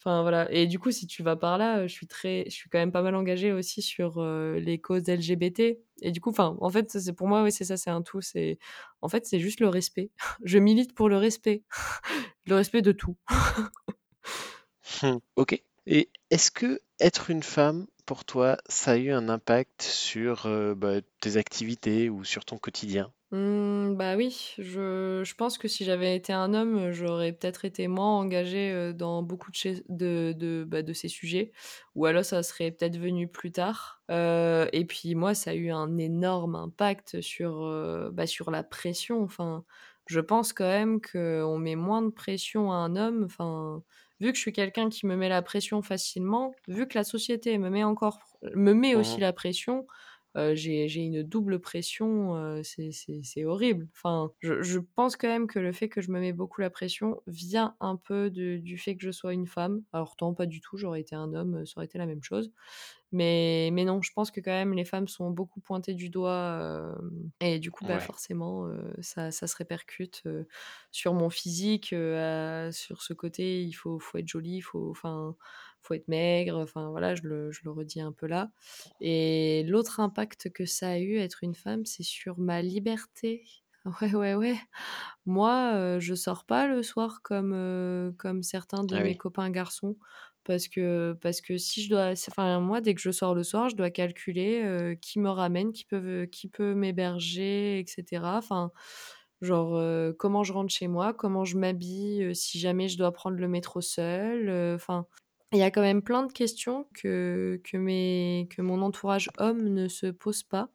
enfin, voilà et du coup, si tu vas par là, je suis très je suis quand même pas mal engagée aussi sur, les causes LGBT et du coup, enfin, en fait, c'est pour moi, c'est ça, c'est un tout. C'est en fait, c'est juste le respect. [laughs] Je milite pour le respect, [laughs] le respect de tout. [laughs]
OK et est-ce que être une femme, pour toi, ça a eu un impact sur, heu, bah, tes activités ou sur ton quotidien?
Mmh, bah, oui, je je pense que si j'avais été un homme, j'aurais peut-être été moins engagée, heu, dans beaucoup de de bah, de ces sujets ou alors ça serait peut-être venu plus tard, heu et puis moi, ça a eu un énorme impact sur, bah, sur la pression. Enfin, je pense quand même qu'on met moins de pression à un homme, enfin, vu que je suis quelqu'un qui me met la pression facilement, vu que la société me met encore me met aussi
Mmh.
la pression, Heu, j'ai une double pression, heu, c'est horrible. Enfin, je je pense quand même que le fait que je me mets beaucoup la pression vient un peu de du fait que je sois une femme. Alors tant pas du tout, j'aurais été un homme, heu, ça aurait été la même chose. Mais mais non, je pense que quand même les femmes sont beaucoup pointées du doigt, et du coup, bah,
Ouais.
forcément, ça ça se répercute, sur mon physique, sur ce côté, il faut faut être jolie, il faut enfin, faut être maigre, enfin voilà, je le je le redis un peu là. Et l'autre impact que ça a eu, être une femme, c'est sur ma liberté. [laughs] Ouais, ouais, ouais. Moi, heu, je sors pas le soir comme, heu, comme certains de
Ah
mes
oui.
copains garçons parce que parce que si je dois enfin, moi, dès que je sors le soir, je dois calculer, heu, qui me ramène, qui peut qui peut m'héberger et cetera. Enfin, genre, comment je rentre chez moi, comment je m'habille, si jamais je dois prendre le métro seule, heu, enfin il y a quand même plein de questions que, que, mes, que mon entourage homme ne se pose pas,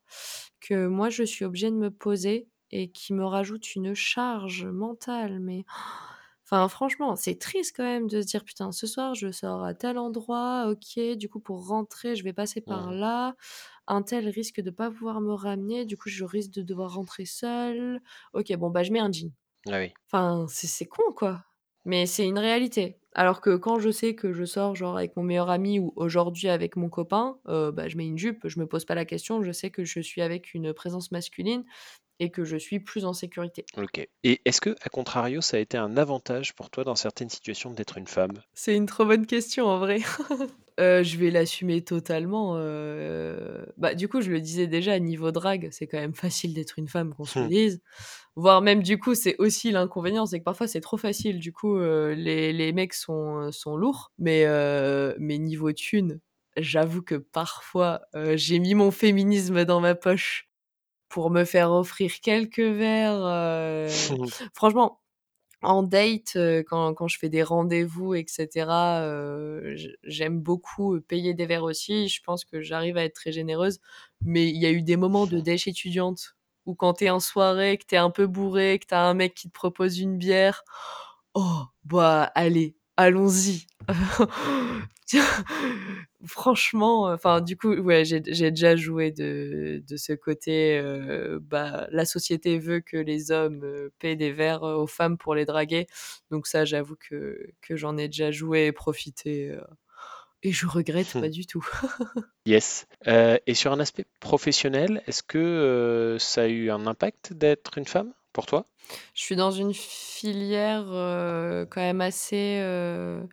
que moi je suis obligée de me poser et qui me rajoutent une charge mentale. Mais [gasps] enfin, franchement, c'est triste quand même de se dire putain, ce soir je sors à tel endroit, ok, du coup pour rentrer, je vais passer par là. Un tel risque de pas pouvoir me ramener, du coup je risque de devoir rentrer seule. Ok, bon bah je mets un jean.
Ah oui.
Enfin, c'est c'est con, quoi. Mais c'est une réalité. Alors que quand je sais que je sors, genre, avec mon meilleur ami ou aujourd'hui avec mon copain, heu, bah, je mets une jupe, je me pose pas la question, je sais que je suis avec une présence masculine et que je suis plus en sécurité.
OK. Et est-ce que, à contrario, ça a été un avantage pour toi dans certaines situations d'être une femme?
C'est une trop bonne question en vrai. [laughs] Heu, je vais l'assumer totalement, heu, bah, du coup, je le disais déjà, niveau drague, c'est quand même facile d'être une femme, qu'on se le
Mmh.
dise. Voire même, du coup, c'est aussi l'inconvénient, c'est que parfois c'est trop facile. Du coup, heu, les les mecs sont, sont lourds. Mais, mais niveau thune, j'avoue que parfois, j'ai mis mon féminisme dans ma poche pour me faire offrir quelques verres, [laughs] franchement, en date, quand quand je fais des rendez-vous et cetera, heu, j j'aime beaucoup, payer des verres aussi. Je pense que j'arrive à être très généreuse. Mais il y a eu des moments de dèche étudiante où quand tu es en soirée, que tu es un peu bourrée, que tu as un mec qui te propose une bière, oh, bah, allez, allons-y. [laughs] Franchement, enfin, du coup, ouais, j'ai déjà joué de de ce côté, heu, bah, la société veut que les hommes, heu, paient des verres, aux femmes pour les draguer. Donc ça, j'avoue que que j'en ai déjà joué et profité, et je regrette pas du tout. [laughs]
Yes. Et sur un aspect professionnel, est-ce que, ça a eu un impact d'être une femme, pour toi?
Je suis dans une filière, heu, quand même assez, heu,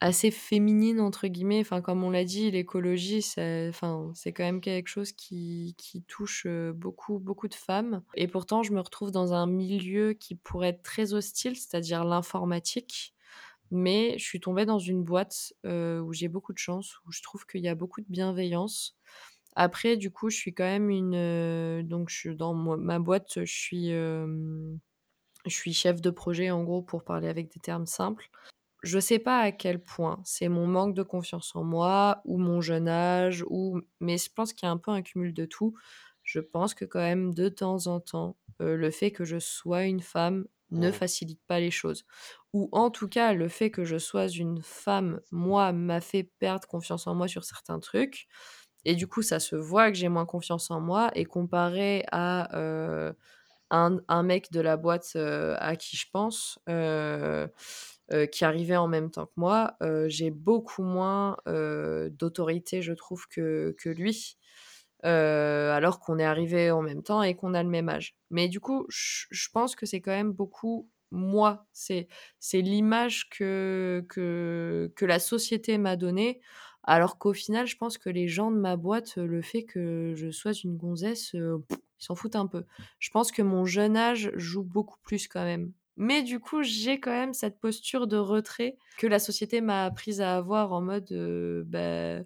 assez «féminine» entre guillemets. Enfin, comme on l'a dit, l'écologie, c'est enfin, c'est quand même quelque chose qui qui touche, heu, beaucoup, beaucoup de femmes. Et pourtant, je me retrouve dans un milieu qui pourrait être très hostile, c'est-à-dire l'informatique. Mais je suis tombée dans une boîte, où j'ai beaucoup de chance, où je trouve qu'il y a beaucoup de bienveillance. Après, du coup, je suis quand même une, heu, donc je suis dans ma boîte, je suis, hem, je suis chef de projet, en gros, pour parler avec des termes simples. Je sais pas à quel point c'est mon manque de confiance en moi ou mon jeune âge ou mais je pense qu'il y a un peu un cumul de tout. Je pense que quand même, de temps en temps, heu, le fait que je sois une femme ne facilite pas les choses. Ou en tout cas, le fait que je sois une femme, moi, m'a fait perdre confiance en moi sur certains trucs. Et du coup, ça se voit que j'ai moins confiance en moi et comparé à, heu, un mec de la boîte, heu, à qui je pense, heu heu, qui arrivait en même temps que moi, j'ai beaucoup moins, d'autorité, je trouve, que que lui. Alors qu'on est arrivés en même temps et qu'on a le même âge. Mais du coup, je pense que c'est quand même beaucoup moi. C'est l'image que que que la société m'a donnée, alors qu'au final, je pense que les gens de ma boîte, le fait que je sois une gonzesse, heu, ils s'en foutent un peu. Je pense que mon jeune âge joue beaucoup plus quand même. Mais du coup, j'ai quand même cette posture de retrait que la société m'a apprise à avoir en mode, heu, bah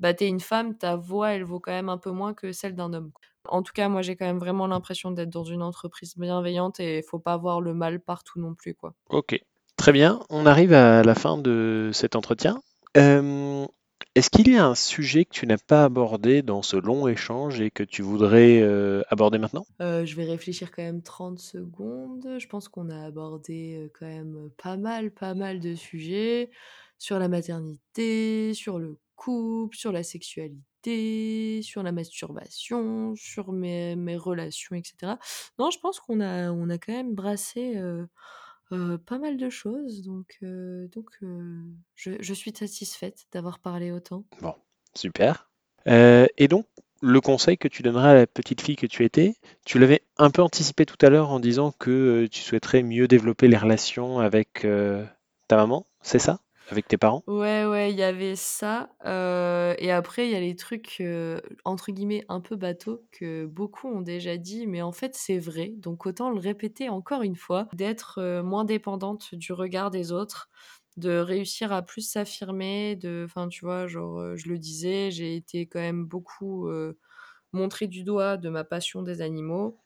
bah, tu es une femme, ta voix, elle vaut quand même un peu moins que celle d'un homme. En tout cas, moi, j'ai quand même vraiment l'impression d'être dans une entreprise bienveillante et faut pas voir le mal partout non plus, quoi.
OK. Très bien, on arrive à la fin de cet entretien. Est-ce qu'il y a un sujet que tu n'as pas abordé dans ce long échange et que tu voudrais, heu, aborder maintenant?
Heu, je vais réfléchir quand même 30 secondes. Je pense qu'on a abordé, heu, quand même, pas mal, pas mal de sujets. Sur la maternité, sur le couple, sur la sexualité, sur la masturbation, sur mes relations et cetera. Non, je pense qu'on a on a quand même brassé, pas mal de choses donc je suis satisfaite d'avoir parlé autant.
Bon, super. Et donc le conseil que tu donnerais à la petite fille que tu étais, tu l'avais un peu anticipé tout à l'heure en disant que, tu souhaiterais mieux développer les relations avec, ta maman, c'est ça? Avec tes parents?
Ouais, ouais, il y avait ça, et après il y a les trucs, entre guillemets «un peu bateaux» que beaucoup ont déjà dit, mais en fait c'est vrai, donc autant le répéter encore une fois. D'être, moins dépendante du regard des autres, de réussir à plus s'affirmer, de enfin tu vois, genre, je le disais, j'ai été quand même beaucoup, montrée du doigt de ma passion des animaux.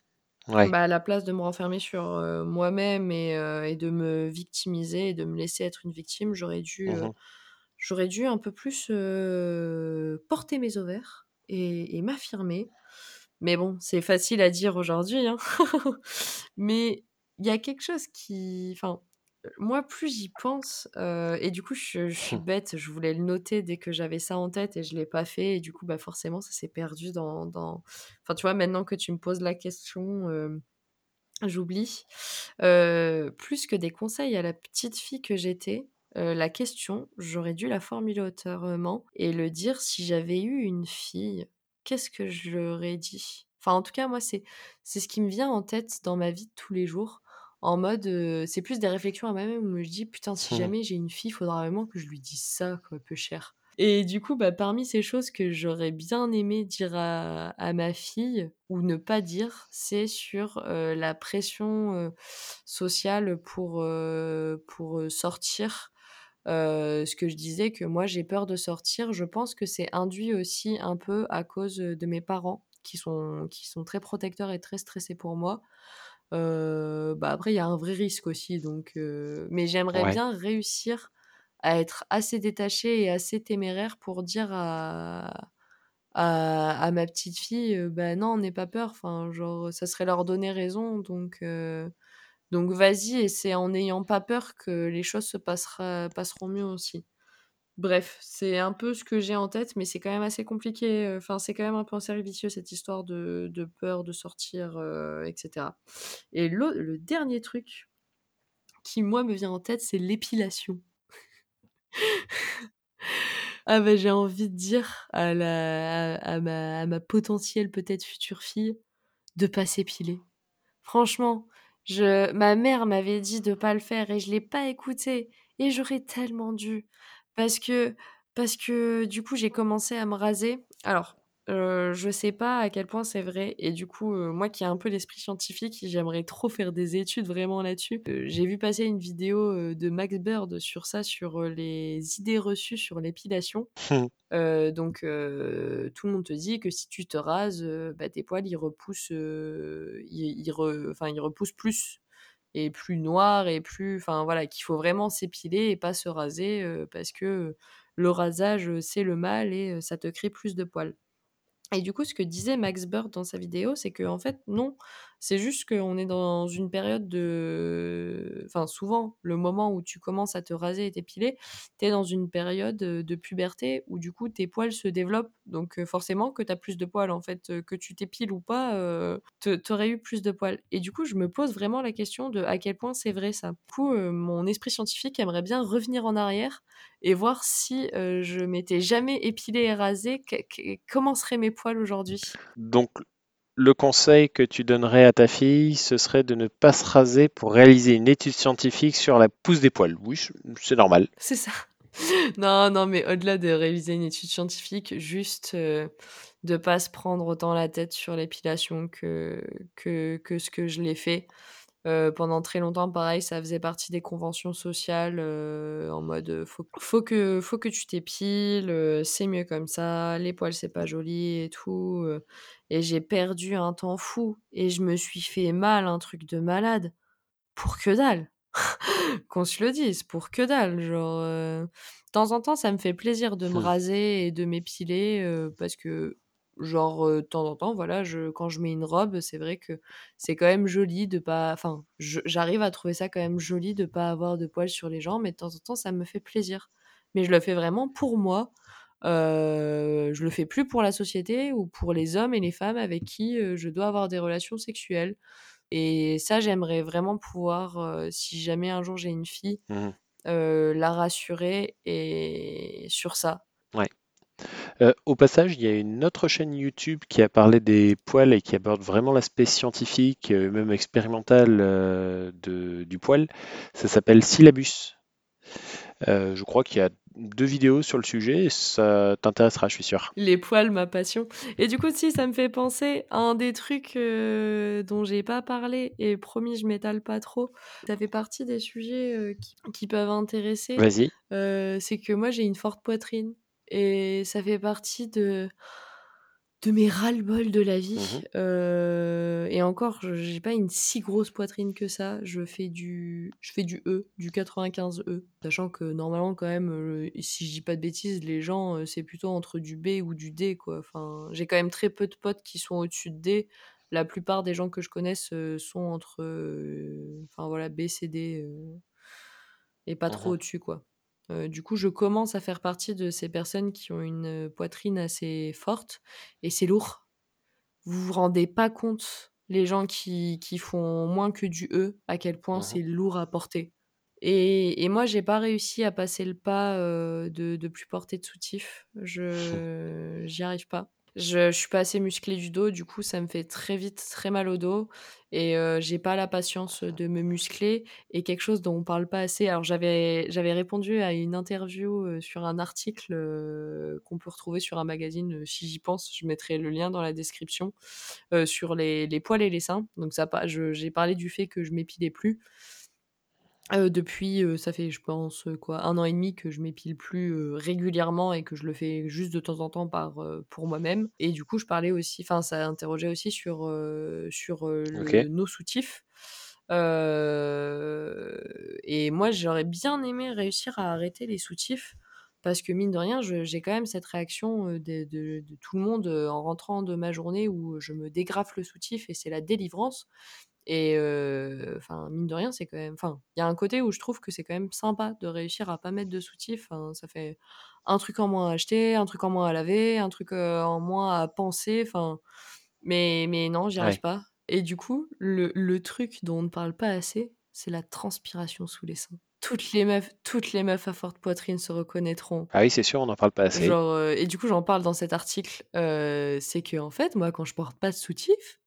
Ouais.
Bah, à la place de me renfermer sur, moi-même et de me victimiser et de me laisser être une victime, j'aurais dû,
Mmh
j'aurais dû un peu plus porter mes ovaires et, et m'affirmer. Mais bon, c'est facile à dire aujourd'hui. Hein. [laughs] Mais il y a quelque chose qui... Enfin, moi, plus j'y pense, et du coup, je, suis bête, je voulais le noter dès que j'avais ça en tête et je l'ai pas fait. Et du coup, bah, forcément, ça s'est perdu dans, dans... Enfin, tu vois, maintenant que tu me poses la question, j'oublie. plus que des conseils à la petite fille que j'étais, la question, j'aurais dû la formuler autrement et le dire si j'avais eu une fille, qu'est-ce que je leur ai dit? Enfin, en tout cas, moi, c'est c'est ce qui me vient en tête dans ma vie de tous les jours. En mode, c'est plus des réflexions à moi-même où je dis putain, si mmh. jamais j'ai une fille, il faudra vraiment que je lui dise ça, quoi, peu cher. Et du coup, bah, parmi ces choses que j'aurais bien aimé dire à, ma fille ou ne pas dire, c'est sur la pression sociale pour, pour sortir. ce que je disais que moi j'ai peur de sortir, je pense que c'est induit aussi un peu à cause de mes parents qui sont, qui sont très protecteurs et très stressés pour moi. Bah après, il y a un vrai risque aussi. Donc, mais j'aimerais bien réussir à être assez détachée et assez téméraire pour dire à, à, ma petite fille, bah non, n'aie pas peur. Enfin, genre, ça serait leur donner raison. Donc, donc vas-y, et c'est en n'ayant pas peur que les choses se passera, passeront mieux aussi. Bref, c'est un peu ce que j'ai en tête, mais c'est quand même assez compliqué. Enfin, c'est quand même un peu un cercle vicieux cette histoire de, peur de sortir, etc. Et le dernier truc qui, moi, me vient en tête, c'est l'épilation. [laughs] ah bah j'ai envie de dire à, la, ma, à ma potentielle peut-être future fille de pas s'épiler. Franchement, je, ma mère m'avait dit de pas le faire et je l'ai pas écouté et j'aurais tellement dû parce que parce que du coup j'ai commencé à me raser. Alors je je sais pas à quel point c'est vrai et du coup, moi qui ai un peu l'esprit scientifique, j'aimerais trop faire des études vraiment là-dessus. j'ai vu passer une vidéo, de Max Bird sur ça, sur, les idées reçues sur l'épilation. Mmh. donc tout le monde te dit que si tu te rases, bah, tes poils ils repoussent, ils enfin ils repoussent plus et plus noirs et plus enfin voilà, qu'il faut vraiment s'épiler et pas se raser, parce que, le rasage, c'est le mal et ça te crée plus de poils. Et du coup, ce que disait Max Bird dans sa vidéo, c'est qu'en fait, non, c'est juste qu'on est dans une période de. Enfin, souvent, le moment où tu commences à te raser et t'épiler, tu es dans une période de puberté où du coup tes poils se développent. Donc, forcément, que tu as plus de poils, en fait, que tu t'épiles ou pas, tu aurais eu plus de poils. Et du coup, je me pose vraiment la question de à quel point c'est vrai ça. Du coup, mon esprit scientifique aimerait bien revenir en arrière et voir si je m'étais jamais épilé et rasé, comment seraient mes poils aujourd'hui?
Donc, le conseil que tu donnerais à ta fille, ce serait de ne pas se raser pour réaliser une étude scientifique sur la pousse des poils. Oui, c'est normal.
C'est ça. [laughs] Non, non, mais au-delà de réaliser une étude scientifique, juste de de pas se prendre autant la tête sur l'épilation que, que, que ce que je l'ai fait. pendant très longtemps, pareil, ça faisait partie des conventions sociales en mode faut, faut, que, faut que tu t'épiles, c'est mieux comme ça, les poils c'est pas joli et tout. Et j'ai perdu un temps fou et je me suis fait mal, un truc de malade. Pour que dalle. [laughs] Qu'on se le dise, pour que dalle. Genre, de temps en temps, ça me fait plaisir de me mmh. raser et de m'épiler parce que, genre, de temps en temps, voilà, je, quand je mets une robe, c'est vrai que c'est quand même joli de pas. Enfin, j'arrive à trouver ça quand même joli de pas avoir de poils sur les jambes, mais de temps en temps, ça me fait plaisir. Mais je le fais vraiment pour moi euh, je le fais plus pour la société ou pour les hommes et les femmes avec qui je dois avoir des relations sexuelles. Et ça, j'aimerais vraiment pouvoir, si jamais un jour j'ai une fille, mmh la rassurer et sur ça.
Ouais. au passage, il y a une autre chaîne YouTube qui a parlé des poils et qui aborde vraiment l'aspect scientifique, même expérimental de, du poil. Ça s'appelle Syllabus. Je crois qu'il y a deux vidéos sur le sujet et ça t'intéressera, je suis sûr.
Les poils, ma passion. Et du coup, si, ça me fait penser à un des trucs euh, dont j'ai pas parlé et promis, je m'étale pas trop. Ça fait partie des sujets euh, qui, peuvent intéresser.
Vas-y.
Euh, c'est que moi, j'ai une forte poitrine et ça fait partie de de mes ras-le-bol de la vie.
Mmh
Euh, et encore, je- j'ai pas une si grosse poitrine que ça. Je fais du, je fais du E, du 95E. Sachant que normalement, quand même, euh, si je dis pas de bêtises, les gens, euh, c'est plutôt entre du B ou du D, quoi. Enfin, j'ai quand même très peu de potes qui sont au-dessus de D. La plupart des gens que je connaisse sont entre, enfin voilà, B, C, D, et pas trop
Mhm.
au-dessus, quoi. Euh, du coup, je commence à faire partie de ces personnes qui ont une euh, poitrine assez forte et c'est lourd. Vous vous rendez pas compte, les gens qui, qui font moins que du E, à quel point
Mhm.
c'est lourd à porter. Et, et moi, j'ai pas réussi à passer le pas euh, de, de plus porter de soutif. Je j'y arrive pas. Je, suis pas assez musclée du dos, du coup, ça me fait très vite très mal au dos et euh, j'ai pas la patience de me muscler. Et quelque chose dont on parle pas assez. Alors, j'avais j'avais répondu à une interview euh, sur un article euh, qu'on peut retrouver sur un magazine, euh, si j'y pense, je mettrai le lien dans la description, euh, sur les, les poils et les seins. Donc, ça, je- j'ai parlé du fait que je m'épilais plus. Euh, depuis, euh, ça fait, je pense, euh, quoi, un an et demi que je m'épile plus euh, régulièrement et que je le fais juste de temps en temps par, pour moi-même. Et du coup, je parlais aussi, enfin, ça interrogeait aussi sur, sur le- nos soutifs. Et moi, j'aurais bien aimé réussir à arrêter les soutifs parce que mine de rien, je- j'ai quand même cette réaction de, de- de tout le monde en rentrant de ma journée où je me dégrafe le soutif et c'est la délivrance. Et euh, enfin, mine de rien, c'est quand même. Enfin, il y a un côté où je trouve que c'est quand même sympa de réussir à pas mettre de soutif. Enfin, ça fait un truc en moins à acheter, un truc en moins à laver, un truc euh, en moins à penser. Enfin, mais, mais non, j'y arrive
Ouais.
pas. Et du coup, le, le truc dont on ne parle pas assez, c'est la transpiration sous les seins. Toutes les meufs, toutes les meufs à forte poitrine se reconnaîtront.
Ah oui, c'est sûr, on n'en parle pas assez.
Genre, euh, et du coup, j'en parle dans cet article. c'est que, en fait, moi, quand je porte pas de soutif,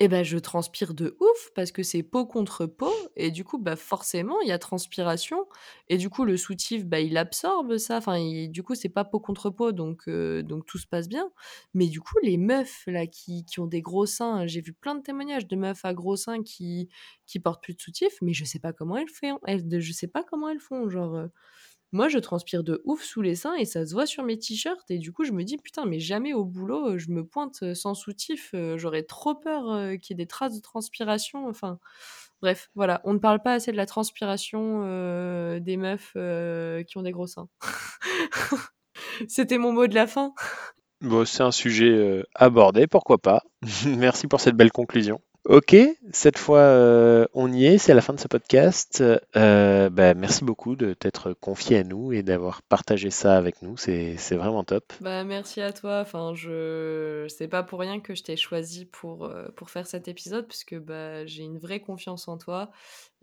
eh ben, je transpire de ouf parce que c'est peau contre peau. Et du coup, bah, forcément, il y a transpiration. Et du coup, le soutif, bah, il absorbe ça. Enfin, du coup, c'est pas peau contre peau, donc, euh, donc tout se passe bien. Mais du coup, les meufs là qui, qui ont des gros seins, j'ai vu plein de témoignages de meufs à gros seins qui, qui portent plus de soutif, mais je sais pas comment elles font. Elles, je sais pas comment elles font. Genre. euh, moi, je transpire de ouf sous les seins et ça se voit sur mes t-shirts. Et du coup, je me dis, putain, mais jamais au boulot, euh, je me pointe euh, sans soutif. euh, J'aurais trop peur qu'il y ait des traces de transpiration. Enfin, bref, voilà. On ne parle pas assez de la transpiration des meufs qui ont des gros seins. [laughs] C'était mon mot de la fin.
Bon, c'est un sujet abordé, pourquoi pas. [laughs] Merci pour cette belle conclusion. Ok, cette fois euh, on y est, c'est la fin de ce podcast. Euh, bah, merci beaucoup de t'être confié à nous et d'avoir partagé ça avec nous, c'est vraiment top.
Bah, merci à toi. Enfin, je c'est pas pour rien que je t'ai choisi pour, euh, pour faire cet épisode, puisque bah, j'ai une vraie confiance en toi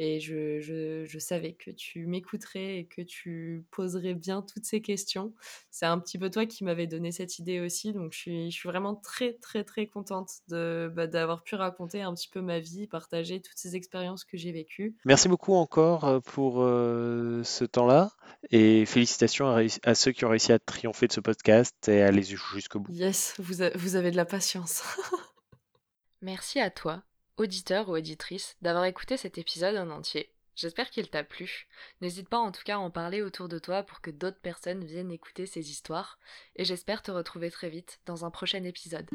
et je, je, je savais que tu m'écouterais et que tu poserais bien toutes ces questions. C'est un petit peu toi qui m'avais donné cette idée aussi, donc je suis, je suis vraiment très, très, très contente de, bah, d'avoir pu raconter un petit peu ma vie, partager toutes ces expériences que j'ai vécues.
Merci beaucoup encore euh, pour euh, ce temps-là et félicitations à, ceux qui ont réussi à triompher de ce podcast et à aller jusqu'au bout.
Yes, vous, a- vous avez de la patience. [laughs]
Merci à toi, auditeur ou auditrice, d'avoir écouté cet épisode en entier. J'espère qu'il t'a plu. N'hésite pas en tout cas à en parler autour de toi pour que d'autres personnes viennent écouter ces histoires. Et j'espère te retrouver très vite dans un prochain épisode.